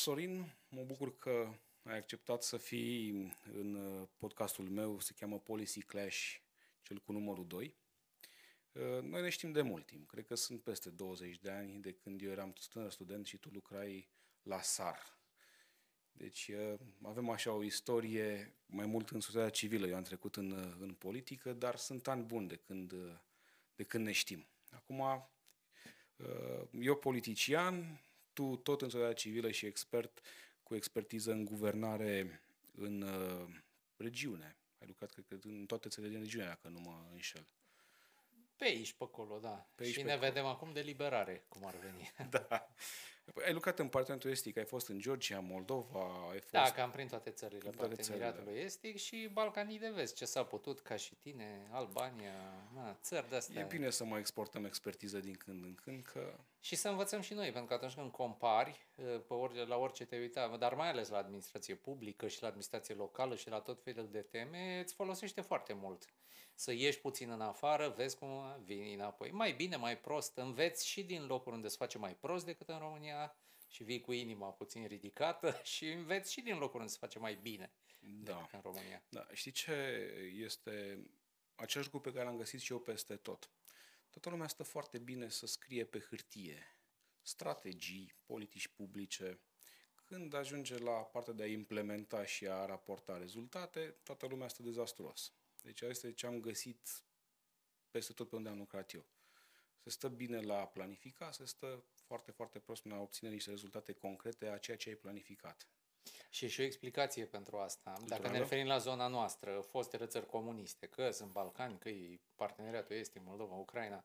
Salut, Sorin! Mă bucur că ai acceptat să fii în uh, podcastul meu, se cheamă Policy Clash, cel cu numărul 2. Uh, noi ne știm de mult timp, cred că sunt peste 20 de ani de când eu eram tânăr student și tu lucrai la SAR. Deci uh, avem așa o istorie mai mult în societatea civilă. Eu am trecut în, în politică, dar sunt ani buni de când, de când ne știm. Acum, eu politician, tu tot în societatea civilă și expert cu expertiză în guvernare în uh, regiune. Ai lucrat, cred că, în toate țările din regiune, dacă nu mă înșel. Pe aici, pe acolo, da. Pe aici, și ne acolo. vedem acum de liberare, cum ar veni. da. Păi, ai lucrat în parteneriatul estic, ai fost în Georgia, Moldova, ai fost... Da, cam prin toate țările toate parteneriatului țările. estic și Balcanii de vest, ce s-a putut, ca și tine, Albania, na, țări de astea. E bine să mai exportăm expertiză din când în când, că... Și să învățăm și noi, pentru că atunci când compari, uh, pe ori, la orice te uita, dar mai ales la administrație publică și la administrație locală și la tot felul de teme, îți folosește foarte mult să ieși puțin în afară, vezi cum vii înapoi. Mai bine, mai prost, înveți și din locuri unde se face mai prost decât în România și vii cu inima puțin ridicată și înveți și din locuri unde se face mai bine da. decât în România. Da. Știi ce este același lucru pe care l-am găsit și eu peste tot. Toată lumea stă foarte bine să scrie pe hârtie strategii, politici publice. Când ajunge la partea de a implementa și a raporta rezultate, toată lumea stă dezastruos. Deci asta este ce am găsit peste tot pe unde am lucrat eu. Se stă bine la planifica, se stă foarte, foarte prost în a obține niște rezultate concrete a ceea ce ai planificat. Și și o explicație pentru asta. Culturală? Dacă ne referim la zona noastră, foste țări comuniste, că sunt Balcani, că e parteneriatul estic, Moldova, Ucraina,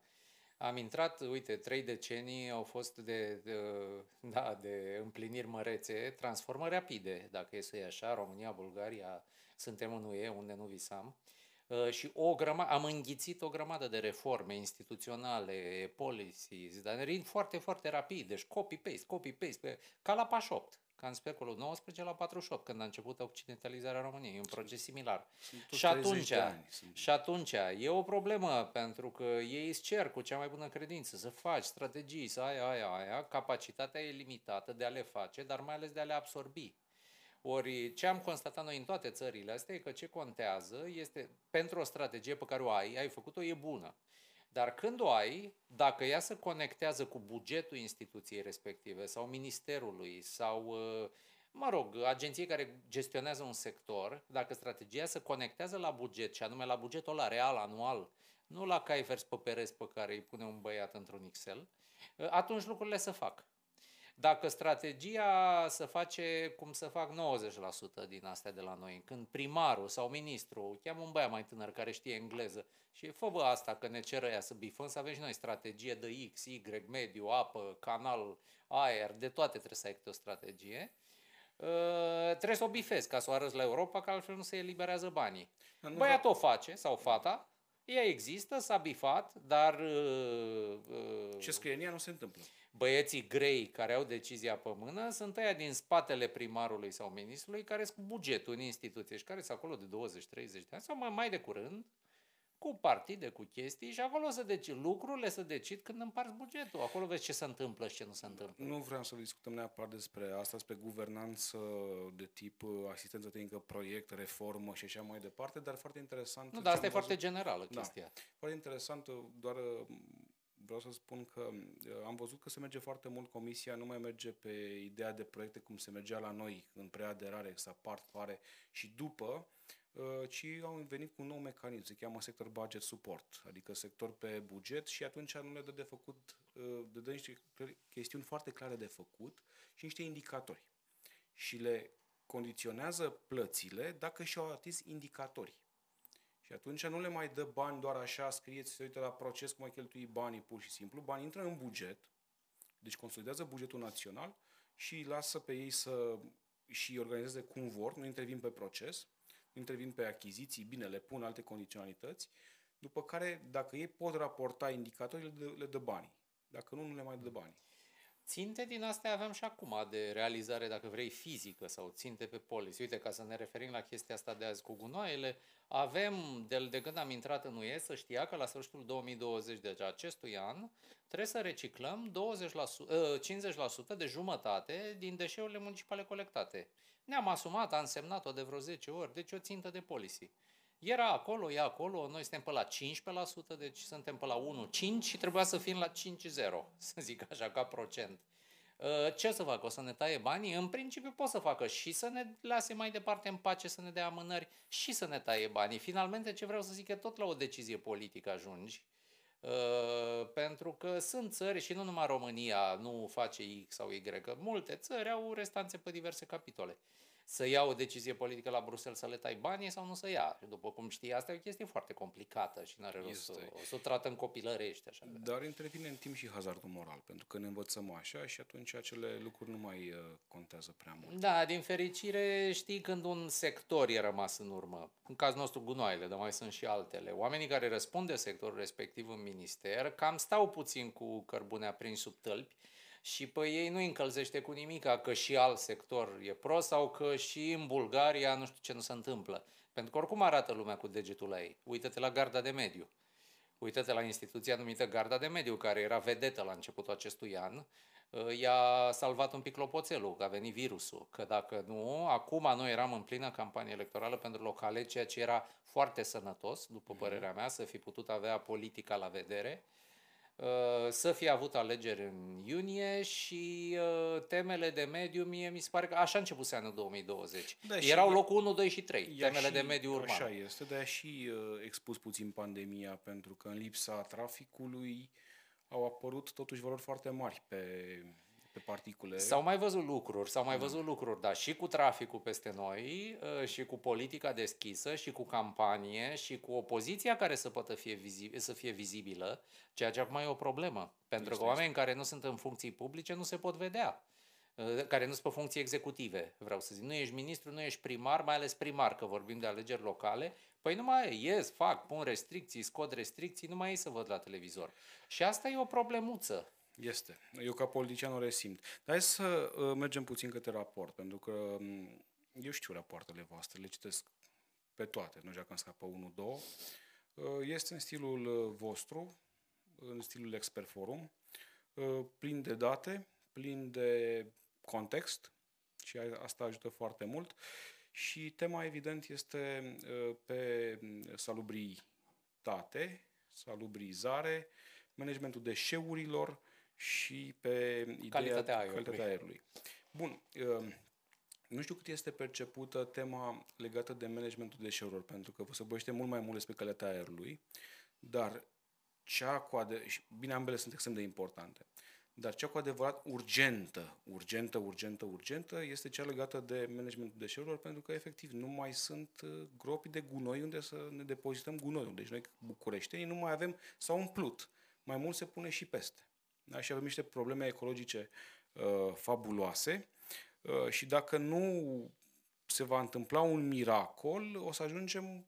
am intrat, uite, trei decenii au fost de, de, da, de împliniri mărețe, transformări rapide, dacă e să e așa, România, Bulgaria, suntem în UE, unde nu visam. Uh, și o grămadă, am înghițit o grămadă de reforme instituționale, policies, dar rind foarte, foarte rapid, deci copy-paste, copy-paste, ca la Pașopt, ca în secolul 19 la 48, când a început occidentalizarea României, un proces similar. Și atunci, și atunci e o problemă, pentru că ei îți cer cu cea mai bună credință să faci strategii, să ai aia, aia, capacitatea e limitată de a le face, dar mai ales de a le absorbi. Ori ce am constatat noi în toate țările astea e că ce contează este pentru o strategie pe care o ai, ai făcut-o, e bună. Dar când o ai, dacă ea se conectează cu bugetul instituției respective sau ministerului sau, uh, mă rog, agenției care gestionează un sector, dacă strategia se conectează la buget și anume la bugetul la real, anual, nu la cai vers pe pereți pe care îi pune un băiat într-un Excel, uh, atunci lucrurile se fac. Dacă strategia să face cum să fac 90% din astea de la noi, când primarul sau ministru cheamă un băiat mai tânăr care știe engleză și fă bă asta că ne ceră ea să bifăm, să avem și noi strategie de X, Y, mediu, apă, canal, aer, de toate trebuie să ai câte o strategie. Uh, trebuie să o bifezi ca să o arăți la Europa, că altfel nu se eliberează banii. Băiatul o face, sau fata, ea există, s-a bifat, dar... Uh, uh, Ce scrie în ea nu se întâmplă băieții grei care au decizia pe mână sunt aia din spatele primarului sau ministrului care sunt cu bugetul în instituție și care sunt acolo de 20-30 de ani sau mai, mai de curând cu partide, cu chestii și acolo să deci lucrurile să decid când împarți bugetul. Acolo vezi ce se întâmplă și ce nu se întâmplă. Nu vreau să discutăm neapărat despre asta, despre guvernanță de tip uh, asistență tehnică, proiect, reformă și așa mai departe, dar foarte interesant. Nu, dar asta e văzut... foarte generală da. chestia. Da, foarte interesant, uh, doar uh, vreau să spun că uh, am văzut că se merge foarte mult, comisia nu mai merge pe ideea de proiecte cum se mergea la noi în preaderare, să apart, pare și după, uh, ci au venit cu un nou mecanism, se cheamă sector budget support, adică sector pe buget și atunci nu le dă de făcut, uh, de dă niște chestiuni foarte clare de făcut și niște indicatori. Și le condiționează plățile dacă și-au atins indicatorii. Și atunci nu le mai dă bani doar așa, scrieți, se uită la proces cum ai cheltui banii pur și simplu. Banii intră în buget, deci consolidează bugetul național și lasă pe ei să și organizeze cum vor, nu intervin pe proces, nu intervin pe achiziții, bine, le pun alte condiționalități, după care, dacă ei pot raporta indicatorii, le dă, le dă banii. Dacă nu, nu le mai dă banii. Ținte din astea avem și acum de realizare, dacă vrei, fizică sau ținte pe policy. Uite, ca să ne referim la chestia asta de azi cu gunoaiele, avem, de, de când am intrat în UE, să știa că la sfârșitul 2020 de acestui an trebuie să reciclăm 20%, 50% de jumătate din deșeurile municipale colectate. Ne-am asumat, am semnat-o de vreo 10 ori, deci o țintă de policy. Era acolo, e acolo, noi suntem pe la 15%, deci suntem pe la 1,5 și trebuia să fim la 5,0, să zic așa, ca procent. Uh, ce să facă? O să ne taie banii? În principiu pot să facă și să ne lase mai departe în pace, să ne dea amânări și să ne taie banii. Finalmente, ce vreau să zic, e tot la o decizie politică ajungi. Uh, pentru că sunt țări și nu numai România nu face X sau Y, că multe țări au restanțe pe diverse capitole să ia o decizie politică la Bruxelles să le tai banii sau nu să ia. Și după cum știi, asta e o chestie foarte complicată și nu are rost să, o să o tratăm copilărești. Așa. Dar intervine în timp și hazardul moral, pentru că ne învățăm așa și atunci acele lucruri nu mai uh, contează prea mult. Da, din fericire știi când un sector e rămas în urmă. În cazul nostru gunoaiele, dar mai sunt și altele. Oamenii care răspund de sectorul respectiv în minister cam stau puțin cu cărbunea prin sub tălpi și pe ei nu încălzește cu nimic că și alt sector e prost sau că și în Bulgaria nu știu ce nu se întâmplă. Pentru că oricum arată lumea cu degetul la ei. Uită-te la garda de mediu. Uită-te la instituția numită Garda de Mediu, care era vedetă la începutul acestui an. I-a salvat un pic clopoțelul, că a venit virusul. Că dacă nu, acum noi eram în plină campanie electorală pentru locale, ceea ce era foarte sănătos, după mhm. părerea mea, să fi putut avea politica la vedere Uh, să fie avut alegeri în iunie și uh, temele de mediu, mie mi se pare că așa a început anul 2020. Da, Erau locul 1, 2 și 3, temele și, de mediu urban. Așa este, de și uh, expus puțin pandemia, pentru că în lipsa traficului au apărut totuși valori foarte mari pe pe particule. S-au mai văzut lucruri, s-au mai da. văzut lucruri, dar și cu traficul peste noi, uh, și cu politica deschisă, și cu campanie, și cu opoziția care să poată fie vizib- să fie vizibilă, ceea ce acum e o problemă. Pentru este că oameni care nu sunt în funcții publice nu se pot vedea uh, care nu sunt pe funcții executive, vreau să zic. Nu ești ministru, nu ești primar, mai ales primar, că vorbim de alegeri locale, Păi nu mai ies, fac, pun restricții, scot restricții, nu mai ei să văd la televizor. Și asta e o problemuță. Este. Eu ca politician o resimt. Dar hai să uh, mergem puțin către raport, pentru că um, eu știu rapoartele voastre, le citesc pe toate, nu știu dacă îmi scapă unul, două. Uh, este în stilul uh, vostru, în stilul Expert Forum, uh, plin de date, plin de context și asta ajută foarte mult. Și tema, evident, este uh, pe salubritate, salubrizare, managementul deșeurilor, și pe ideea calitatea aerului. Calitatea aerului. Bun, uh, nu știu cât este percepută tema legată de managementul deșeurilor, pentru că se vorbește mult mai mult despre calitatea aerului, dar cea cu adevărat, bine, ambele sunt extrem de importante, dar cea cu adevărat urgentă, urgentă, urgentă, urgentă, este cea legată de managementul deșeurilor, pentru că efectiv nu mai sunt uh, gropi de gunoi unde să ne depozităm gunoiul. Deci noi, bucureștenii, nu mai avem, s-au umplut. Mai mult se pune și peste. Da? Și avem niște probleme ecologice uh, fabuloase uh, și dacă nu se va întâmpla un miracol, o să ajungem,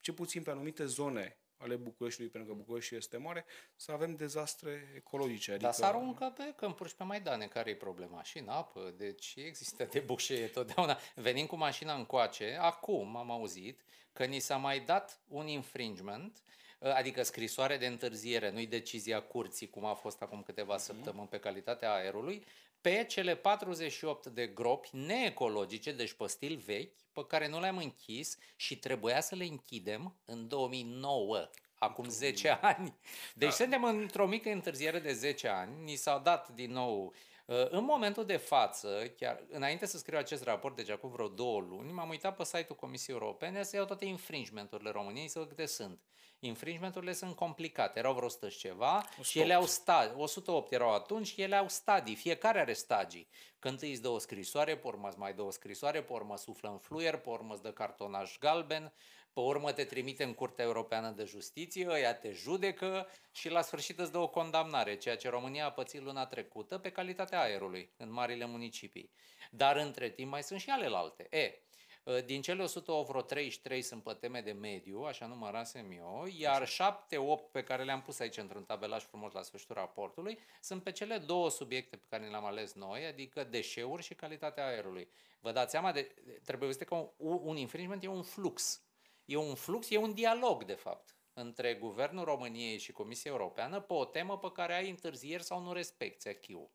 ce puțin pe anumite zone ale Bucureștiului, pentru că București este mare, să avem dezastre ecologice. Adică... Dar s aruncă pe câmpuri și pe Maidane. Care e problema? Și în apă. Deci există debușee totdeauna. Venim cu mașina încoace. Acum am auzit că ni s-a mai dat un infringement Ă, adică scrisoare de întârziere, nu-i decizia curții, cum a fost acum câteva mhm. săptămâni pe calitatea aerului, pe cele 48 de gropi neecologice, deci pe stil vechi, pe care nu le-am închis și trebuia să le închidem în 2009 acum 10 ani. Deci da. suntem într-o mică întârziere de 10 ani, ni s-au dat din nou ă, în momentul de față, chiar înainte să scriu acest raport, deci acum vreo două luni, m-am uitat pe site-ul Comisiei Europene să iau toate infringementurile României, să văd câte sunt. Infringementurile sunt complicate, erau vreo 100 ceva 108. și ele au stadii, 108 erau atunci și ele au stadii, fiecare are stagii. Când îți dă o scrisoare, pe urmă mai dă o scrisoare, pe urmă suflă în fluier, pe urmă îți dă cartonaj galben, pe urmă te trimite în Curtea Europeană de Justiție, ăia te judecă și la sfârșit îți dă o condamnare, ceea ce România a pățit luna trecută pe calitatea aerului în marile municipii. Dar între timp mai sunt și alelalte. E, Uh, din cele 100, o vreo 33 sunt pe teme de mediu, așa numărasem eu, iar 7-8 pe care le-am pus aici într-un tabelaj frumos la sfârșitul raportului sunt pe cele două subiecte pe care le-am ales noi, adică deșeuri și calitatea aerului. Vă dați seama, de, trebuie să că un, un infringement e un flux. E un flux, e un dialog, de fapt, între Guvernul României și Comisia Europeană pe o temă pe care ai întârzieri sau nu respecti acquis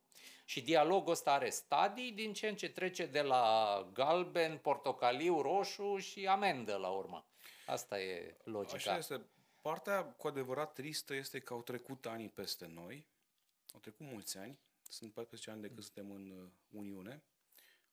și dialogul ăsta are stadii din ce în ce trece de la galben, portocaliu, roșu și amendă la urmă. Asta e logica. Așa este. Partea cu adevărat tristă este că au trecut ani peste noi, au trecut mulți ani, sunt 14 ani de când suntem în uh, Uniune,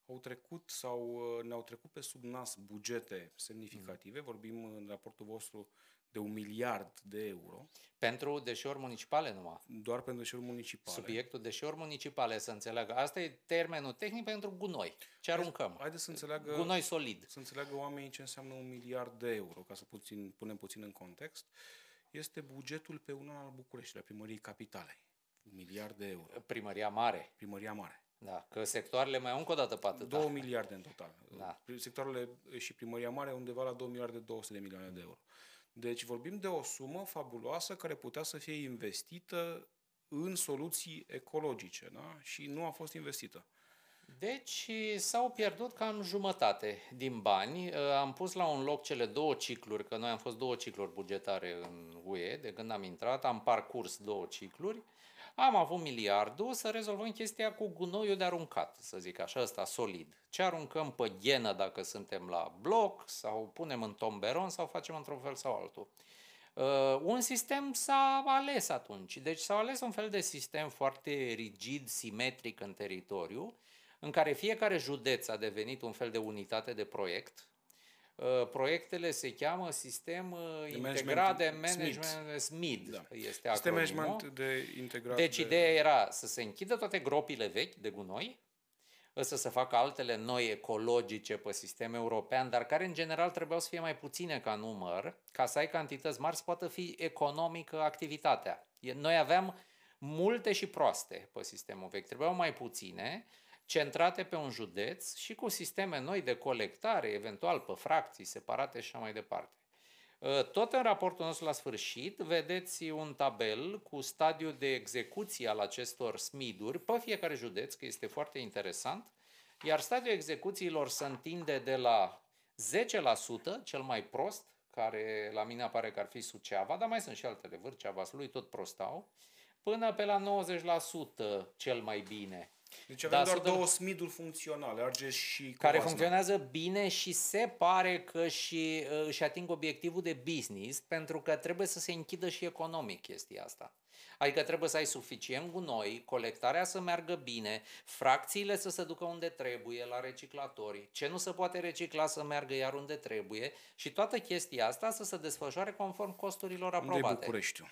au trecut sau uh, ne-au trecut pe sub nas bugete semnificative, mm. vorbim în raportul vostru de un miliard de euro. Pentru deșeuri municipale numai. Doar pentru deșeuri municipale. Subiectul deșeuri municipale, să înțeleagă. Asta e termenul tehnic pentru gunoi. Ce aruncăm? Haideți să înțeleagă... Gunoi solid. Să înțeleagă oamenii ce înseamnă un miliard de euro, ca să puțin, punem puțin în context. Este bugetul pe un an al București, la primăriei capitale. Un miliard de euro. Primăria mare. Primăria mare. Da, că sectoarele mai au încă o dată pe atât. 2 miliarde în total. Da. Sectoarele și primăria mare undeva la 2 miliarde 200 de milioane de euro. Deci vorbim de o sumă fabuloasă care putea să fie investită în soluții ecologice da? și nu a fost investită. Deci s-au pierdut cam jumătate din bani. Am pus la un loc cele două cicluri, că noi am fost două cicluri bugetare în UE, de când am intrat, am parcurs două cicluri am avut miliardul să rezolvăm chestia cu gunoiul de aruncat, să zic așa, ăsta solid. Ce aruncăm pe ghenă dacă suntem la bloc sau punem în tomberon sau facem într-un fel sau altul. Uh, un sistem s-a ales atunci. Deci s-a ales un fel de sistem foarte rigid, simetric în teritoriu, în care fiecare județ a devenit un fel de unitate de proiect, Uh, proiectele se cheamă Sistem uh, de Integrat de Management SMID. Da. Este Sistem Management de Integrat Deci de... ideea era să se închidă toate gropile vechi de gunoi, să se facă altele noi ecologice pe sistem european, dar care în general trebuiau să fie mai puține ca număr, ca să ai cantități mari să poată fi economică activitatea. Noi aveam multe și proaste pe sistemul vechi, trebuiau mai puține, centrate pe un județ și cu sisteme noi de colectare, eventual pe fracții separate și așa mai departe. Ă, tot în raportul nostru la sfârșit vedeți un tabel cu stadiul de execuție al acestor smiduri pe fiecare județ, că este foarte interesant, iar stadiul execuțiilor se întinde de la 10%, cel mai prost, care la mine apare că ar fi Suceava, dar mai sunt și altele, Vârcea Vaslui, tot prostau, până pe la 90% cel mai bine. Deci avem da, doar două smiduri funcționale, Argeș și Covasna. Care funcționează bine și se pare că și uh, își ating obiectivul de business, pentru că trebuie să se închidă și economic chestia asta. Adică trebuie să ai suficient gunoi, colectarea să meargă bine, fracțiile să se ducă unde trebuie, la reciclatori, ce nu se poate recicla să meargă iar unde trebuie și toată chestia asta să se desfășoare conform costurilor aprobate. Unde Bucureștiul?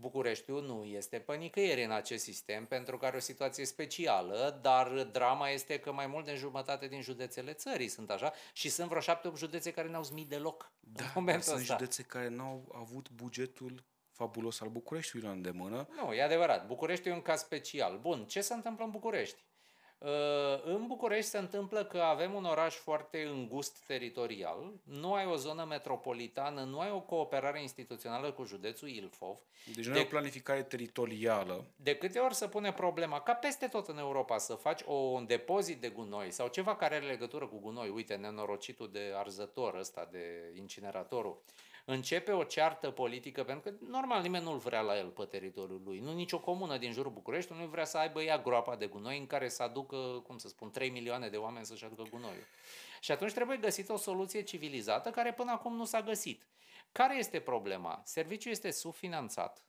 Bucureștiul nu este pe nicăieri în acest sistem pentru că are o situație specială, dar drama este că mai mult de jumătate din județele țării sunt așa și sunt vreo șapte șapte-opt județe care n-au zmit deloc da, în momentul sunt ăsta. județe care n-au avut bugetul fabulos al Bucureștiului la îndemână. Nu, e adevărat. Bucureștiul e un caz special. Bun, ce se întâmplă în București? Uh, în București se întâmplă că avem un oraș foarte îngust teritorial, nu ai o zonă metropolitană, nu ai o cooperare instituțională cu județul Ilfov. Deci nu de, ai o planificare teritorială. De câte ori se pune problema, ca peste tot în Europa, să faci o, un depozit de gunoi sau ceva care are legătură cu gunoi, uite, nenorocitul de arzător ăsta, de incineratorul, începe o ceartă politică, pentru că normal nimeni nu-l vrea la el pe teritoriul lui. Nu nicio comună din jurul București nu vrea să aibă ea groapa de gunoi în care să aducă, cum să spun, 3 milioane de oameni să-și aducă gunoiul. Și atunci trebuie găsită o soluție civilizată care până acum nu s-a găsit. Care este problema? Serviciul este subfinanțat.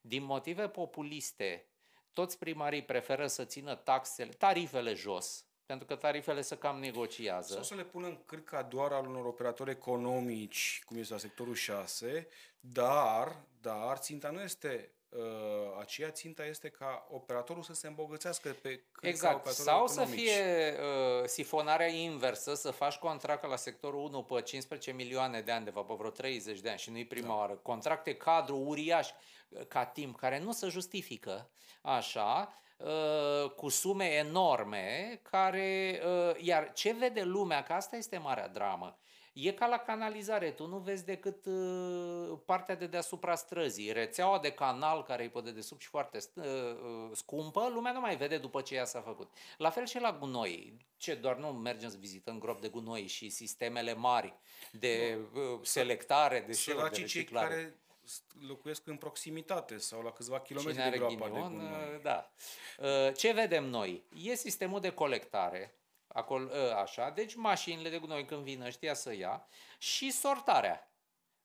Din motive populiste, toți primarii preferă să țină taxele, tarifele jos, pentru că tarifele se cam negociază. Sau să le pună în cârca doar al unor operatori economici, cum este la sectorul 6, Dar, dar ținta nu este uh, aceea ținta este ca operatorul să se îmbogățească pe Exact. Sau să fie uh, sifonarea inversă, să faci contract la sectorul 1 pe 15 milioane de ani, de fapt, pe vreo 30 de ani și nu-i prima da. oară. Contracte cadru uriaș uh, ca timp, care nu se justifică așa, uh, cu sume enorme, care, uh, iar ce vede lumea, că asta este marea dramă, E ca la canalizare, tu nu vezi decât uh, partea de deasupra străzii. Rețeaua de canal care e pe dedesubt și foarte uh, uh, scumpă, lumea nu mai vede după ce ea s-a făcut. La fel și la gunoi. Ce, doar nu mergem să vizităm grop de gunoi și sistemele mari de uh, selectare, de de reciclare. care locuiesc în proximitate sau la câțiva kilometri de groapa de gunoi. Uh, da. Uh, ce vedem noi? E sistemul de colectare, acolo, ă, așa, deci mașinile de gunoi când vin ăștia să ia și sortarea.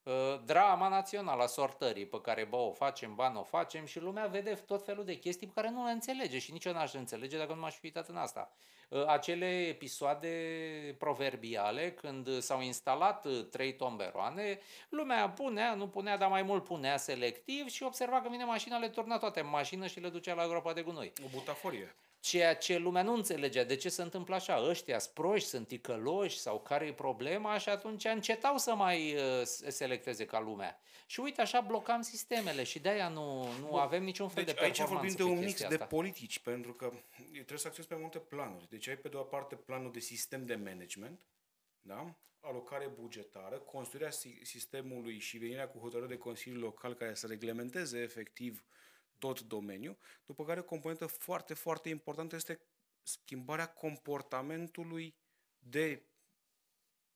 Ă, drama națională a sortării pe care, bă, o facem, ba, o facem și lumea vede tot felul de chestii pe care nu le înțelege și nici eu n-aș înțelege dacă nu m-aș fi uitat în asta. Ă, acele episoade proverbiale când s-au instalat trei tomberoane, lumea punea, nu punea, dar mai mult punea selectiv și observa că vine mașina, le turna toate în mașină și le ducea la groapa de gunoi. O butaforie ceea ce lumea nu înțelegea. De ce se întâmplă așa? Ăștia sproși, sunt ticăloși sau care e problema? Și atunci încetau să mai uh, selecteze ca lumea. Și uite, așa blocam sistemele și de-aia nu, nu Bun. avem niciun fel deci de performanță aici vorbim de un mix asta. de politici, pentru că trebuie să acționezi pe multe planuri. Deci ai pe de o parte planul de sistem de management, da? alocare bugetară, construirea sistemului și venirea cu hotărâri de Consiliul Local care să reglementeze efectiv uh, tot domeniul, după care o componentă foarte, foarte importantă este schimbarea comportamentului de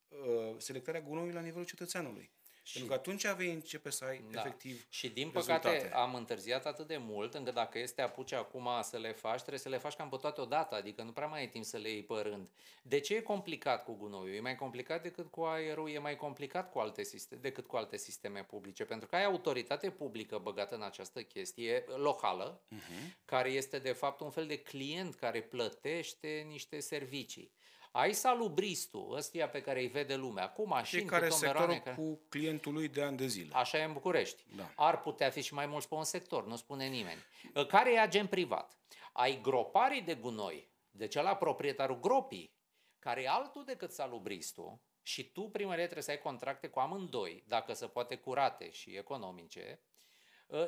uh, selectarea gunoiului la nivelul cetățeanului. Și, Pentru că atunci vei începe să ai da. efectiv Și din rezultate. păcate am întârziat atât de mult încât dacă este apuce acum să le faci, trebuie să le faci cam pe toate odată, adică nu prea mai ai timp să le iei pe rând. De ce e complicat cu gunoiul? E mai complicat decât cu aerul, e mai complicat cu alte sisteme, decât cu alte sisteme publice, pentru că ai autoritate publică băgată în această chestie locală, uh-huh. care este de fapt un fel de client care plătește niște servicii. Ai salubristul, ăstia pe care îi vede lumea, cu mașini, Fiecare cu sectorul care... cu clientul lui de ani de zile. Așa e în București. Da. Ar putea fi și mai mulți pe un sector, nu spune nimeni. Care e agent privat? Ai groparii de gunoi, deci la proprietarul gropii, care e altul decât salubristul, și tu, primărie, trebuie să ai contracte cu amândoi, dacă se poate curate și economice, Ă,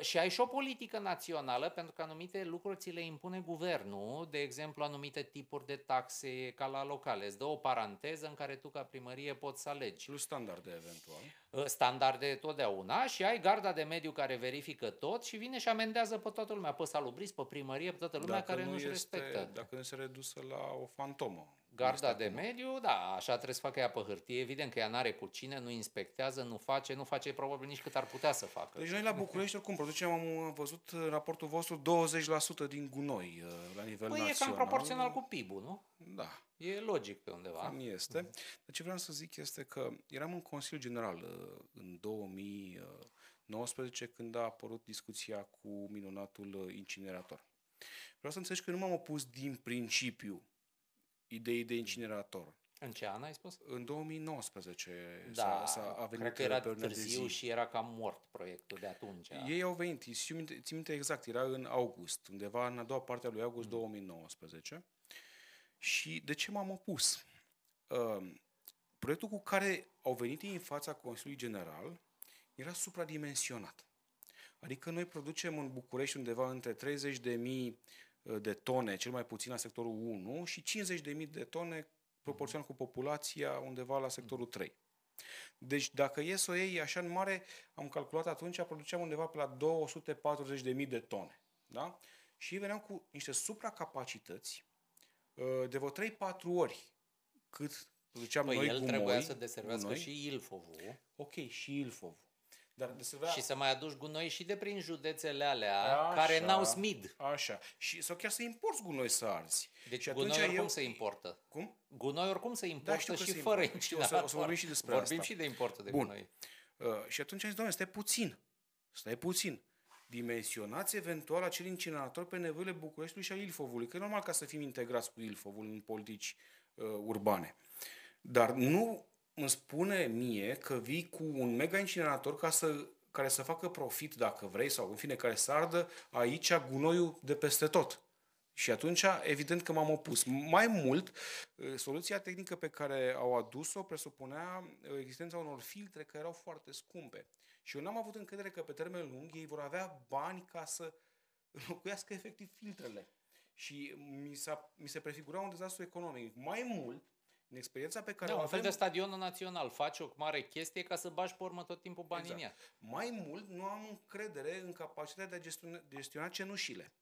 și ai și o politică națională, pentru că anumite lucruri ți le impune guvernul, de exemplu anumite tipuri de taxe ca la locale. Îți dă o paranteză în care tu ca primărie poți să alegi. Plus standarde eventual. Ă, standarde totdeauna și ai garda de mediu care verifică tot și vine și amendează pe toată lumea, pe salubrist, pe primărie, pe toată lumea dacă care nu își respectă. Dacă nu se redusă la o fantomă. Garda de mediu, da, așa trebuie să facă ea pe hârtie. Evident că ea n-are cu cine, nu inspectează, nu face, nu face probabil nici cât ar putea să facă. Deci noi la București, oricum, producem, am văzut raportul vostru, 20% din gunoi uh, la nivel păi național. e cam proporțional cu PIB-ul, nu? Da. E logic pe undeva. Cam este. Mm. Dar ce vreau să zic este că eram în Consiliul General uh, în 2019 când a apărut discuția cu minunatul uh, incinerator. Vreau să înțelegi că nu m-am opus din principiu idei de incinerator. În ce an ai spus? În 2019 da, s-a, s-a a venit cred că era târziu și era cam mort proiectul de atunci. Ei au venit, țin minte exact, era în august, undeva în a doua parte a lui august mm. 2019. Și de ce m-am opus? Uh, proiectul cu care au venit în fața Consiliului General era supradimensionat. Adică noi producem în București undeva între 30 de mii Uh, de tone, cel mai puțin la sectorul 1, și 50.000 de tone proporțional cu populația undeva la sectorul 3. Deci dacă e să o iei așa în mare, am calculat atunci, produceam undeva pe la 240.000 de tone. Da? Și veneam cu niște supracapacități uh, de vreo 3-4 ori cât produceam păi noi el gumoi, trebuia să deservească și Ilfovul. Ok, și Ilfovul. Dar deservea... Și să mai aduci gunoi și de prin județele alea așa, care n-au smid. Așa. Și sau chiar să importi gunoi să arzi. Deci și gunoi oricum eu... se importă. Cum? Gunoi oricum se da, importă da, și fără incinerator. O să, o să vorbim și despre vorbim asta. și de importul de Bun. gunoi. Uh, și atunci am zis, doamne, stai puțin. Stai puțin. Dimensionați eventual acel incinerator pe nevoile Bucureștiului și a Ilfovului. Că e normal ca să fim integrați cu Ilfovul în politici uh, urbane. Dar nu îmi spune mie că vii cu un mega incinerator ca să care să facă profit, dacă vrei, sau în fine, care să ardă aici gunoiul de peste tot. Și atunci, evident că m-am opus. Mai mult, soluția tehnică pe care au adus-o presupunea existența unor filtre care erau foarte scumpe. Și eu n-am avut încredere că pe termen lung ei vor avea bani ca să înlocuiască efectiv filtrele. Și mi, s-a, mi se prefigura un dezastru economic. Mai mult, în experiența pe care da, o un avem... fel de stadionul național. Faci o mare chestie ca să bagi pe urmă tot timpul banii exact. în ea. Mai mult, nu am încredere în capacitatea de a gestiona, de gestiona cenușile.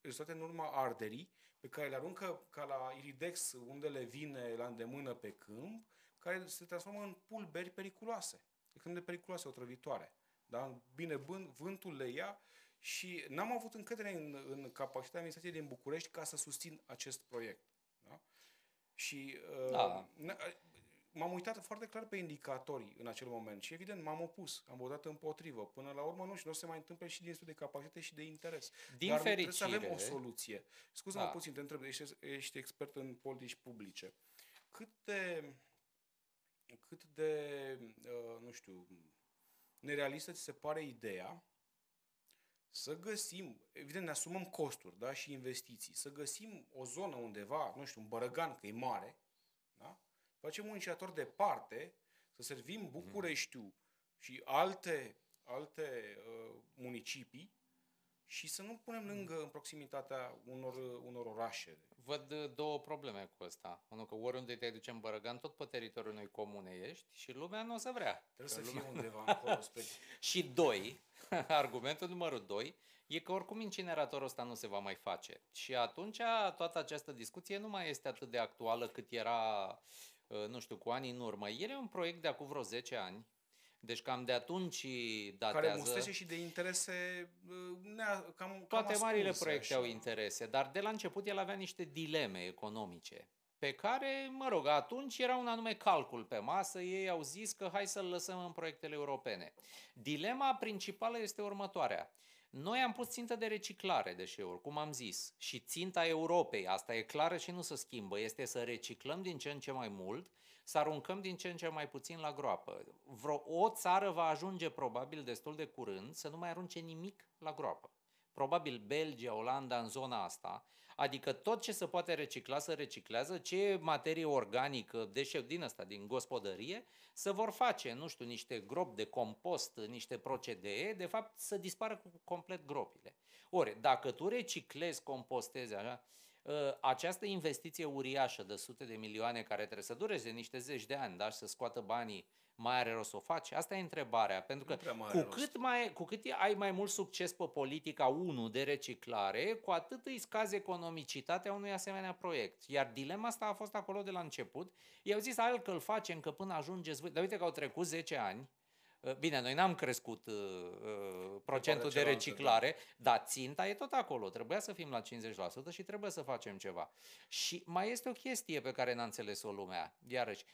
Rezultate în urma arderii, pe care le aruncă ca la iridex undele vine la îndemână pe câmp, care se transformă în pulberi periculoase. Extrem de periculoase, otrăvitoare. Da? Bine, vântul le ia și n-am avut încredere în, în capacitatea administrației din București ca să susțin acest proiect. Da? Și uh, da. m-am uitat foarte clar pe indicatori în acel moment și evident m-am opus, am votat împotrivă. Până la urmă nu și nu se mai întâmplă și din de capacitate și de interes. Din Dar fericire. trebuie să avem o soluție. Scuză-mă da. puțin, te întreb, ești, ești expert în politici publice. Cât de, cât de uh, nu știu, nerealistă ți se pare ideea să găsim, evident ne asumăm costuri da, și investiții, să găsim o zonă undeva, nu știu, un bărăgan, că e mare, da? facem un iniciator de parte, să servim mhm. Bucureștiu și alte, alte uh, municipii și să nu punem mhm. lângă, în proximitatea unor, unor orașe. Văd uh, două probleme cu asta. Unul că oriunde te duci în Bărăgan, tot pe teritoriul unei comune ești și lumea nu o să vrea. Trebuie să lumea... fie undeva acolo. Spre... și doi, argumentul numărul doi, e că oricum incineratorul ăsta nu se va mai face. Și atunci toată această discuție nu mai este atât de actuală cât era, uh, nu știu, cu ani în urmă. El e un proiect de acum vreo 10 ani, deci cam de atunci datează... Care mustese și de interese uh, nea, cam, Toate cam marile proiecte așa. au interese, dar de la început el avea niște dileme economice pe care, mă rog, atunci era un anume calcul pe masă, ei au zis că hai să-l lăsăm în proiectele europene. Dilema principală este următoarea. Noi am pus țintă de reciclare deșeuri, cum am zis, și ținta Europei, asta e clară și nu se schimbă, este să reciclăm din ce în ce mai mult, să aruncăm din ce în ce mai puțin la groapă. Vreo o țară va ajunge probabil destul de curând să nu mai arunce nimic la groapă. Probabil Belgia, Olanda în zona asta, adică tot ce se poate recicla să reciclează, ce materie organică, deșeu din asta, din gospodărie, să vor face, nu știu, niște gropi de compost, niște procedee, de fapt să dispară complet gropile. Ori, dacă tu reciclezi, compostezi așa, ă, această investiție uriașă de sute de milioane care trebuie să dureze niște zeci de ani, da, și să scoată banii mai are rost să o faci? Asta e întrebarea. Pentru că cu cât, mai, cu cât ai mai mult succes pe politica 1 de reciclare, cu atât îi scazi economicitatea unui asemenea proiect. Iar dilema asta a fost acolo de la început. I-au zis, hai că îl facem, că până ajungeți voi. Dar uite că au trecut 10 ani, uh, Bine, noi n-am crescut uh, uh procentul de, de reciclare, da. dar ținta e tot acolo. Trebuia să fim la 50% și trebuie să facem ceva. Și mai este o chestie pe care n-a înțeles-o lumea. Iarăși,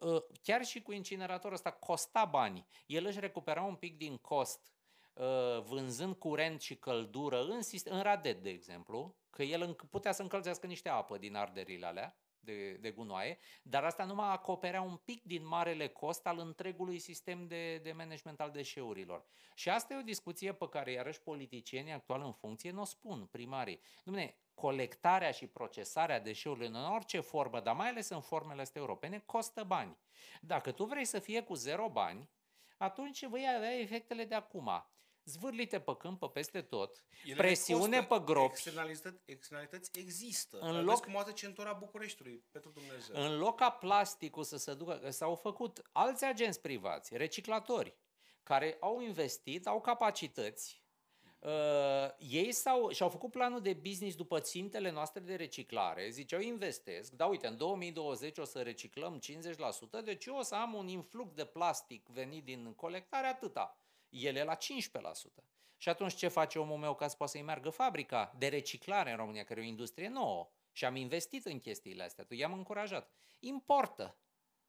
Ă, chiar și cu incineratorul ăsta costa bani. El își recupera un pic din cost ă, vânzând curent și căldură în, în radet, de exemplu, că el putea să încălzească niște apă din arderile alea de, de gunoaie, dar asta numai acoperea un pic din marele cost al întregului sistem de, de management al deșeurilor. Și asta e o discuție pe care iarăși politicienii actual în funcție nu o spun, primarii. Dumne, colectarea și procesarea deșeurilor în orice formă, dar mai ales în formele astea europene, costă bani. Dacă tu vrei să fie cu zero bani, atunci vei avea efectele de acum. Zvârlite pe câmp, pe peste tot, Ele presiune costă, pe gropi. Externalități, externalități există. În loc, cum arată centura Bucureștiului, pentru Dumnezeu. În loc ca plasticul să se ducă, s-au făcut alți agenți privați, reciclatori, care au investit, au capacități Uh, ei s-au, și-au făcut planul de business după țintele noastre de reciclare, ziceau investesc, da uite, în 2020 o să reciclăm 50%, deci eu o să am un influx de plastic venit din colectare atâta, ele la 15%. Și atunci ce face omul meu ca să poată să-i meargă fabrica de reciclare în România, care e o industrie nouă? Și am investit în chestiile astea, tu i-am încurajat. Importă.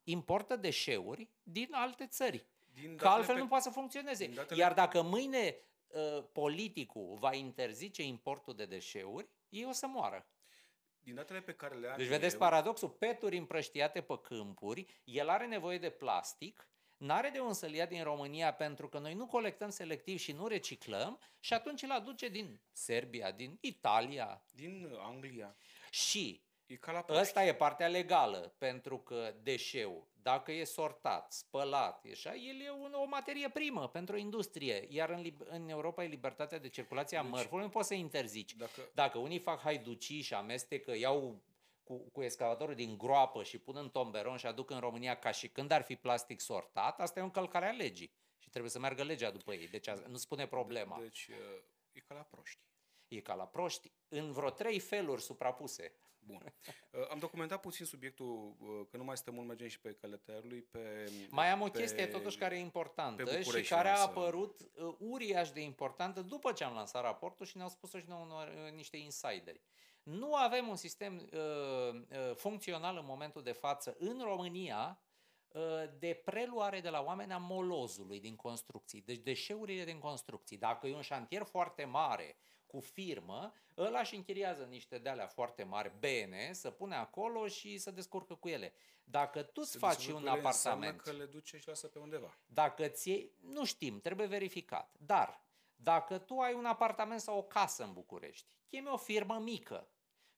Importă deșeuri din alte țări. Din că altfel pe... nu poate să funcționeze. Datele... Iar dacă mâine Uh, politicul va interzice importul de deșeuri, ei o să moară. Din datele pe care le am Deci vedeți eu... paradoxul, peturi împrăștiate pe câmpuri, el are nevoie de plastic, N-are de unde să-l ia din România pentru că noi nu colectăm selectiv și nu reciclăm și atunci îl aduce din Serbia, din Italia. Din Anglia. Și E ca la Ăsta e partea legală, pentru că deșeul, dacă e sortat, spălat, e așa, el e un, o materie primă pentru industrie. Iar în, în Europa e libertatea de circulație a deci, mărfurilor, nu poți să interzici. Dacă... dacă unii fac haiducii și amestecă, iau cu, cu excavatorul din groapă și pun în tomberon și aduc în România ca și când ar fi plastic sortat, asta e o încălcare a legii. Și trebuie să meargă legea după ei. Deci nu spune problema. Deci e ca la proști. E ca la proști în vreo trei feluri suprapuse. Bun. Uh, am documentat puțin subiectul, uh, că nu mai stăm mult, mergem și pe călăterului. Pe, mai am o pe, chestie totuși care e importantă și care a apărut uh, uriaș de importantă după ce am lansat raportul și ne-au spus-o și nouă niște insideri. Nu avem un sistem uh, uh, funcțional în momentul de față în România uh, de preluare de la oameni a molozului din construcții, deci deșeurile din construcții. Dacă e un șantier foarte mare, cu firmă, ăla își închiriază niște de alea foarte mari, bene, să pune acolo și să descurcă cu ele. Dacă tu îți faci un apartament... că le duce și lasă pe undeva. Dacă ți nu știm, trebuie verificat. Dar dacă tu ai un apartament sau o casă în București, chemi o firmă mică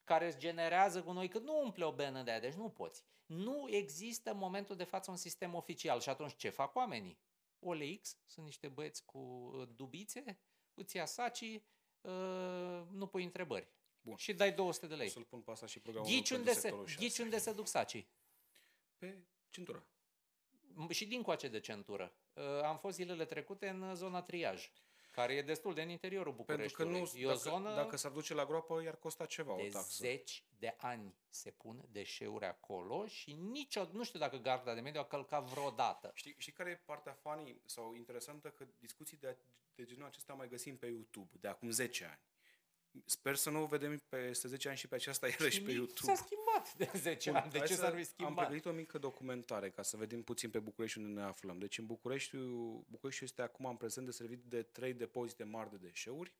care îți generează cu noi, că nu umple o benă de aia, deci nu poți. Nu există în momentul de față un sistem oficial și atunci ce fac oamenii? OLX, sunt niște băieți cu uh, dubițe, îți ia sacii, uh, nu pui întrebări. Bun. Și dai 200 de lei. O să-l pun pe asta și programul ghici unde, se, ghici unde se duc sacii? Pe centură. Și din coace de centură. Uh, am fost zilele trecute în zona triaj care e destul de în interiorul Bucureștiului. Pentru că nu, e o dacă, zonă dacă s-ar duce la groapă, iar costa ceva de o taxă. zeci de ani se pun deșeuri acolo și nicio, nu știu dacă garda de mediu a călcat vreodată. Știi, știi care e partea funny sau interesantă? Că discuții de, de genul acesta mai găsim pe YouTube de acum 10 ani. Sper să nu o vedem peste 10 ani și pe aceasta iarăși pe YouTube. S-a schimbat de 10 Bun, ani. De ce s-ar fi schimbat? Am pregătit o mică documentare ca să vedem puțin pe București unde ne aflăm. Deci în București, București este acum în prezent de servit de trei depozite mari de deșeuri.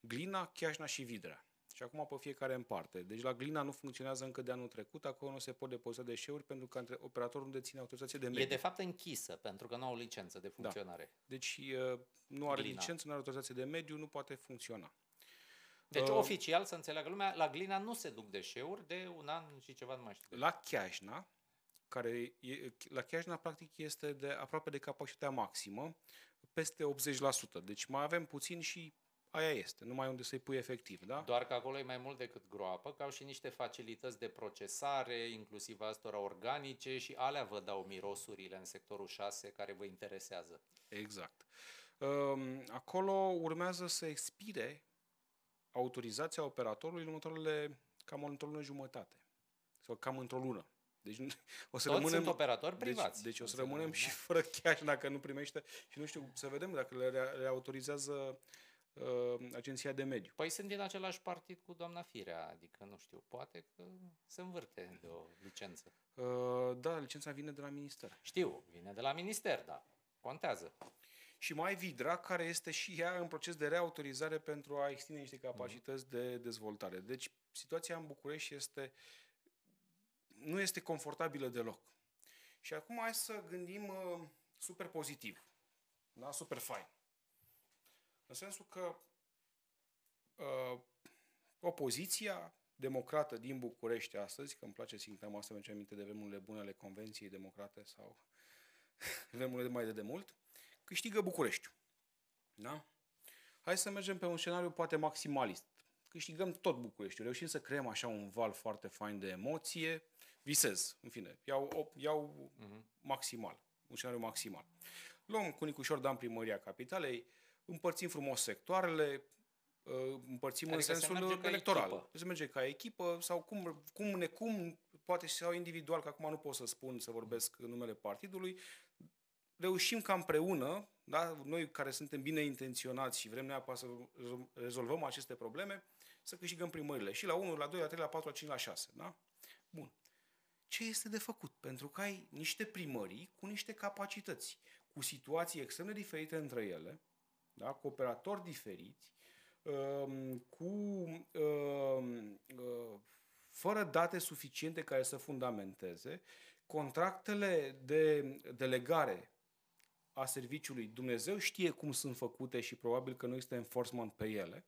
Glina, Chiajna și Vidrea. Și acum pe fiecare în parte. Deci la Glina nu funcționează încă de anul trecut, acolo nu se pot depozita deșeuri pentru că operatorul nu deține autorizație de mediu. E de fapt închisă pentru că nu au licență de da. funcționare. Da. Deci nu are Glina. licență, nu are autorizație de mediu, nu poate funcționa. Deci, uh, oficial, să înțeleagă lumea, la Glina nu se duc deșeuri de un an și ceva, nu mai știu. La Chiajna, care e, la Chiajna practic este de aproape de capacitatea maximă, peste 80%. Deci mai avem puțin și aia este, numai unde să-i pui efectiv, da? Doar că acolo e mai mult decât groapă, că au și niște facilități de procesare, inclusiv astora organice și alea vă dau mirosurile în sectorul 6 care vă interesează. Exact. Um, acolo urmează să expire autorizația operatorului în următoarele cam într-o lună jumătate. Sau cam într-o lună. Deci o să Toți rămânem, sunt operatori deci- privați. Deci, deci o să rămânem și da. fără cash dacă nu primește. Și nu știu, să vedem dacă le, le autorizează uh, Agenția de Mediu. Păi sunt din același partid cu doamna Firea, adică nu știu, poate că se învârte de o licență. Uh, da, licența vine de la minister. Știu, vine de la minister, da. Contează și mai Vidra, care este și ea în proces de reautorizare pentru a extinde niște capacități mm. de dezvoltare. Deci, situația în București este, nu este confortabilă deloc. Și acum hai să gândim uh, super pozitiv, da? super fain. În sensul că uh, opoziția democrată din București astăzi, că îmi place sintagma asta, mi aminte de vremurile bune ale Convenției Democrate sau vremurile de mai de demult, câștigă Bucureștiul. Da? Hai să mergem pe un scenariu poate maximalist. Câștigăm tot Bucureștiul. Reușim să creăm așa un val foarte fain de emoție. Visez, în fine. Iau, iau uh-huh. maximal. Un scenariu maximal. Luăm cu Nicușor Dan primăria capitalei, împărțim frumos sectoarele, uh, împărțim adică în sensul electoral. Echipă. Se merge ca echipă sau cum, cum necum, poate sau individual, că acum nu pot să spun, să vorbesc în numele partidului, reușim ca împreună, da, noi care suntem bine intenționați și vrem neapărat să rezolvăm aceste probleme, să câștigăm primările. Și la 1, la 2, la 3, la 4, la 5, la 6. Da? Bun. Ce este de făcut? Pentru că ai niște primării cu niște capacități, cu situații extrem de diferite între ele, da? cu operatori diferiți, um, cu um, uh, fără date suficiente care să fundamenteze, contractele de delegare a serviciului. Dumnezeu știe cum sunt făcute și probabil că nu este enforcement pe ele.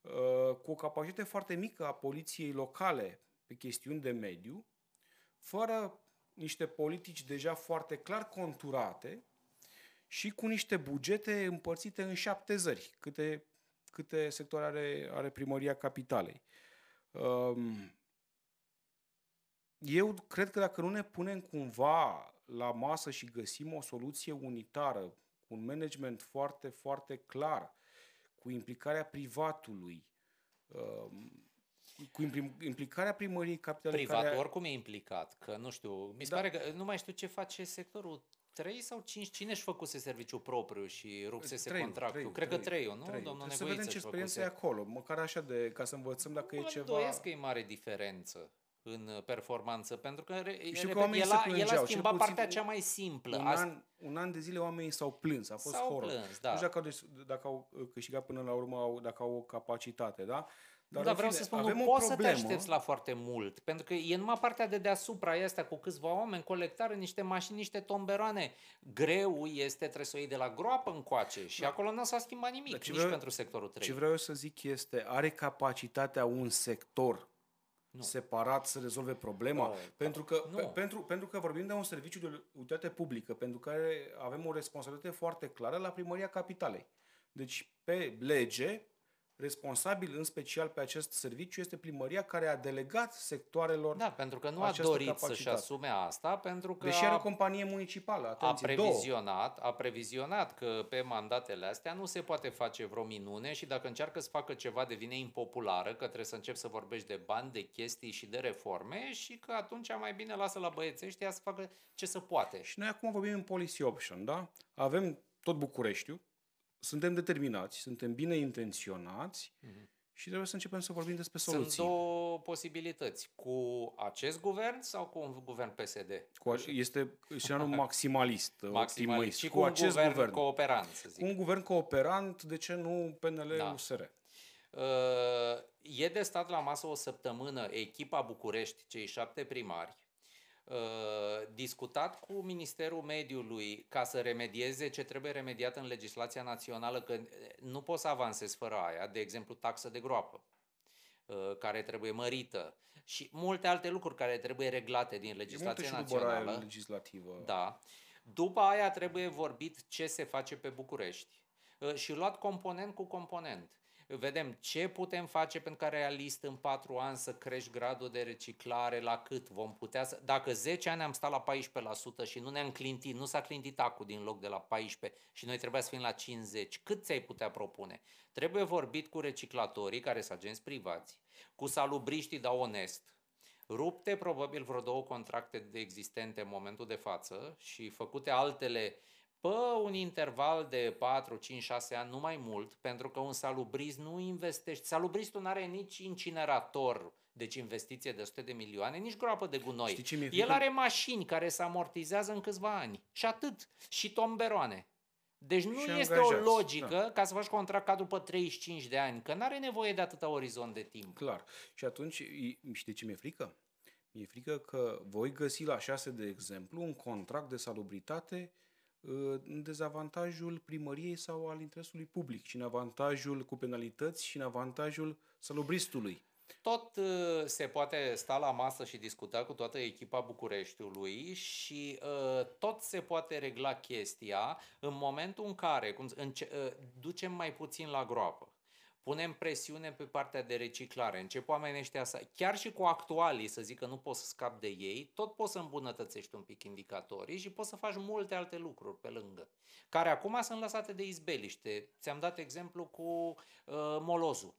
Uh, cu o capacitate foarte mică a poliției locale pe chestiuni de mediu, fără niște politici deja foarte clar conturate și cu niște bugete împărțite în șapte zări, câte, câte sectoare are, are primăria capitalei. Um, eu cred că dacă nu ne punem cumva la masă și găsim o soluție unitară, cu un management foarte, foarte clar, cu implicarea privatului, um, cu implicarea primăriei capitalei. Privatul care... oricum e implicat, că nu știu, mi se da. pare că nu mai știu ce face sectorul 3 sau 5, cine își făcuse serviciu propriu și rupsese 3, contractul? 3, Cred 3, că 3, nu? 3. Domnul Trebuie să vedem ce experiență e acolo, măcar așa de, ca să învățăm dacă mă e ceva... Mă că e mare diferență în performanță, pentru că, Știu repet, că el, a, el a schimbat partea cea mai simplă. Un an, un an de zile oamenii s-au plâns, a fost s-au horror. Plâns, da. Nu știu dacă au, dacă au câștigat până la urmă, au, dacă au o capacitate, da? Dar, Dar vreau fine, să spun, nu poți să te aștepți la foarte mult, pentru că e numai partea de deasupra asta cu câțiva oameni, colectare, niște mașini, niște tomberoane. Greu este, trebuie să o iei de la groapă încoace și da. acolo nu s-a schimbat nimic, nici vreau, pentru sectorul 3. Ce vreau să zic este, are capacitatea un sector nu. separat să rezolve problema. No, pentru, că, pe, pentru, pentru că vorbim de un serviciu de utilitate publică, pentru care avem o responsabilitate foarte clară la primăria capitalei. Deci, pe lege, responsabil în special pe acest serviciu este primăria care a delegat sectoarelor Da, pentru că nu a dorit capacitate. să-și asume asta, pentru că Deși are o companie municipală, atenție, a previzionat, două. a previzionat că pe mandatele astea nu se poate face vreo minune și dacă încearcă să facă ceva devine impopulară, că trebuie să încep să vorbești de bani, de chestii și de reforme și că atunci mai bine lasă la băieții ăștia să facă ce să poate. Și noi acum vorbim în policy option, da? Avem tot Bucureștiul, suntem determinați, suntem bine intenționați mm-hmm. și trebuie să începem să vorbim despre soluții. Sunt două posibilități. Cu acest guvern sau cu un guvern PSD? Cu, este scenariul maximalist, maximalist. Și cu, cu acest guvern, guvern cooperant, să zic. Cu un guvern cooperant, de ce nu PNL-USR? Da. Uh, e de stat la masă o săptămână echipa București, cei șapte primari, Uh, discutat cu Ministerul Mediului ca să remedieze ce trebuie remediat în legislația națională, că nu poți să avansezi fără aia, de exemplu taxă de groapă, uh, care trebuie mărită și multe alte lucruri care trebuie reglate din legislația națională. legislativă. Da. După aia trebuie vorbit ce se face pe București uh, și luat component cu component vedem ce putem face pentru ca realist în 4 ani să crești gradul de reciclare, la cât vom putea să... Dacă 10 ani am stat la 14% și nu ne-am clintit, nu s-a clintit acul din loc de la 14 și noi trebuia să fim la 50, cât ți-ai putea propune? Trebuie vorbit cu reciclatorii, care sunt agenți privați, cu salubriștii, dar onest, rupte probabil vreo două contracte de existente în momentul de față și făcute altele pe un interval de 4, 5, 6 ani, nu mai mult, pentru că un salubrist nu investește. Salubristul nu are nici incinerator, deci investiție de 100 de milioane, nici groapă de gunoi. El are mașini care se amortizează în câțiva ani. Și atât. Și tomberoane. Deci nu și este angajați, o logică da. ca să faci contract ca după 35 de ani, că nu are nevoie de atâta orizont de timp. Clar. Și atunci, știi ce mi-e frică? Mi-e frică că voi găsi la 6, de exemplu, un contract de salubritate în dezavantajul primăriei sau al interesului public și în avantajul cu penalități și în avantajul salubristului. Tot uh, se poate sta la masă și discuta cu toată echipa Bucureștiului și uh, tot se poate regla chestia în momentul în care cum, înce- uh, ducem mai puțin la groapă punem presiune pe partea de reciclare, încep oamenii ăștia să, chiar și cu actualii, să zic că nu poți să scapi de ei, tot poți să îmbunătățești un pic indicatorii și poți să faci multe alte lucruri pe lângă, care acum sunt lăsate de izbeliște. Ți-am dat exemplu cu uh, molozul,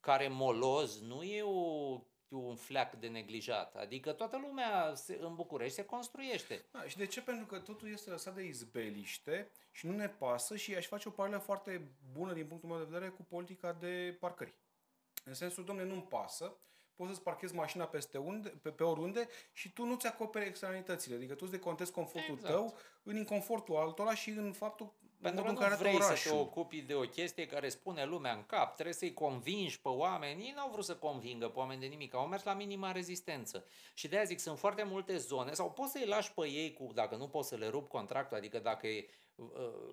care moloz nu e o un fleac de neglijat. Adică toată lumea se, în București se construiește. Da, și de ce? Pentru că totul este lăsat de izbeliște și nu ne pasă și aș face o paralelă foarte bună din punctul meu de vedere cu politica de parcări. În sensul, domne, nu-mi pasă, poți să-ți parchezi mașina peste unde, pe, pe oriunde și tu nu-ți acoperi externalitățile. Adică tu îți decontezi confortul exact. tău în inconfortul altora și în faptul pentru că nu vrei să te ocupi de o chestie care spune lumea în cap, trebuie să-i convingi pe oameni. Ei n-au vrut să convingă pe oameni de nimic, au mers la minima rezistență. Și de aia zic, sunt foarte multe zone, sau poți să-i lași pe ei, cu, dacă nu poți să le rup contractul, adică dacă e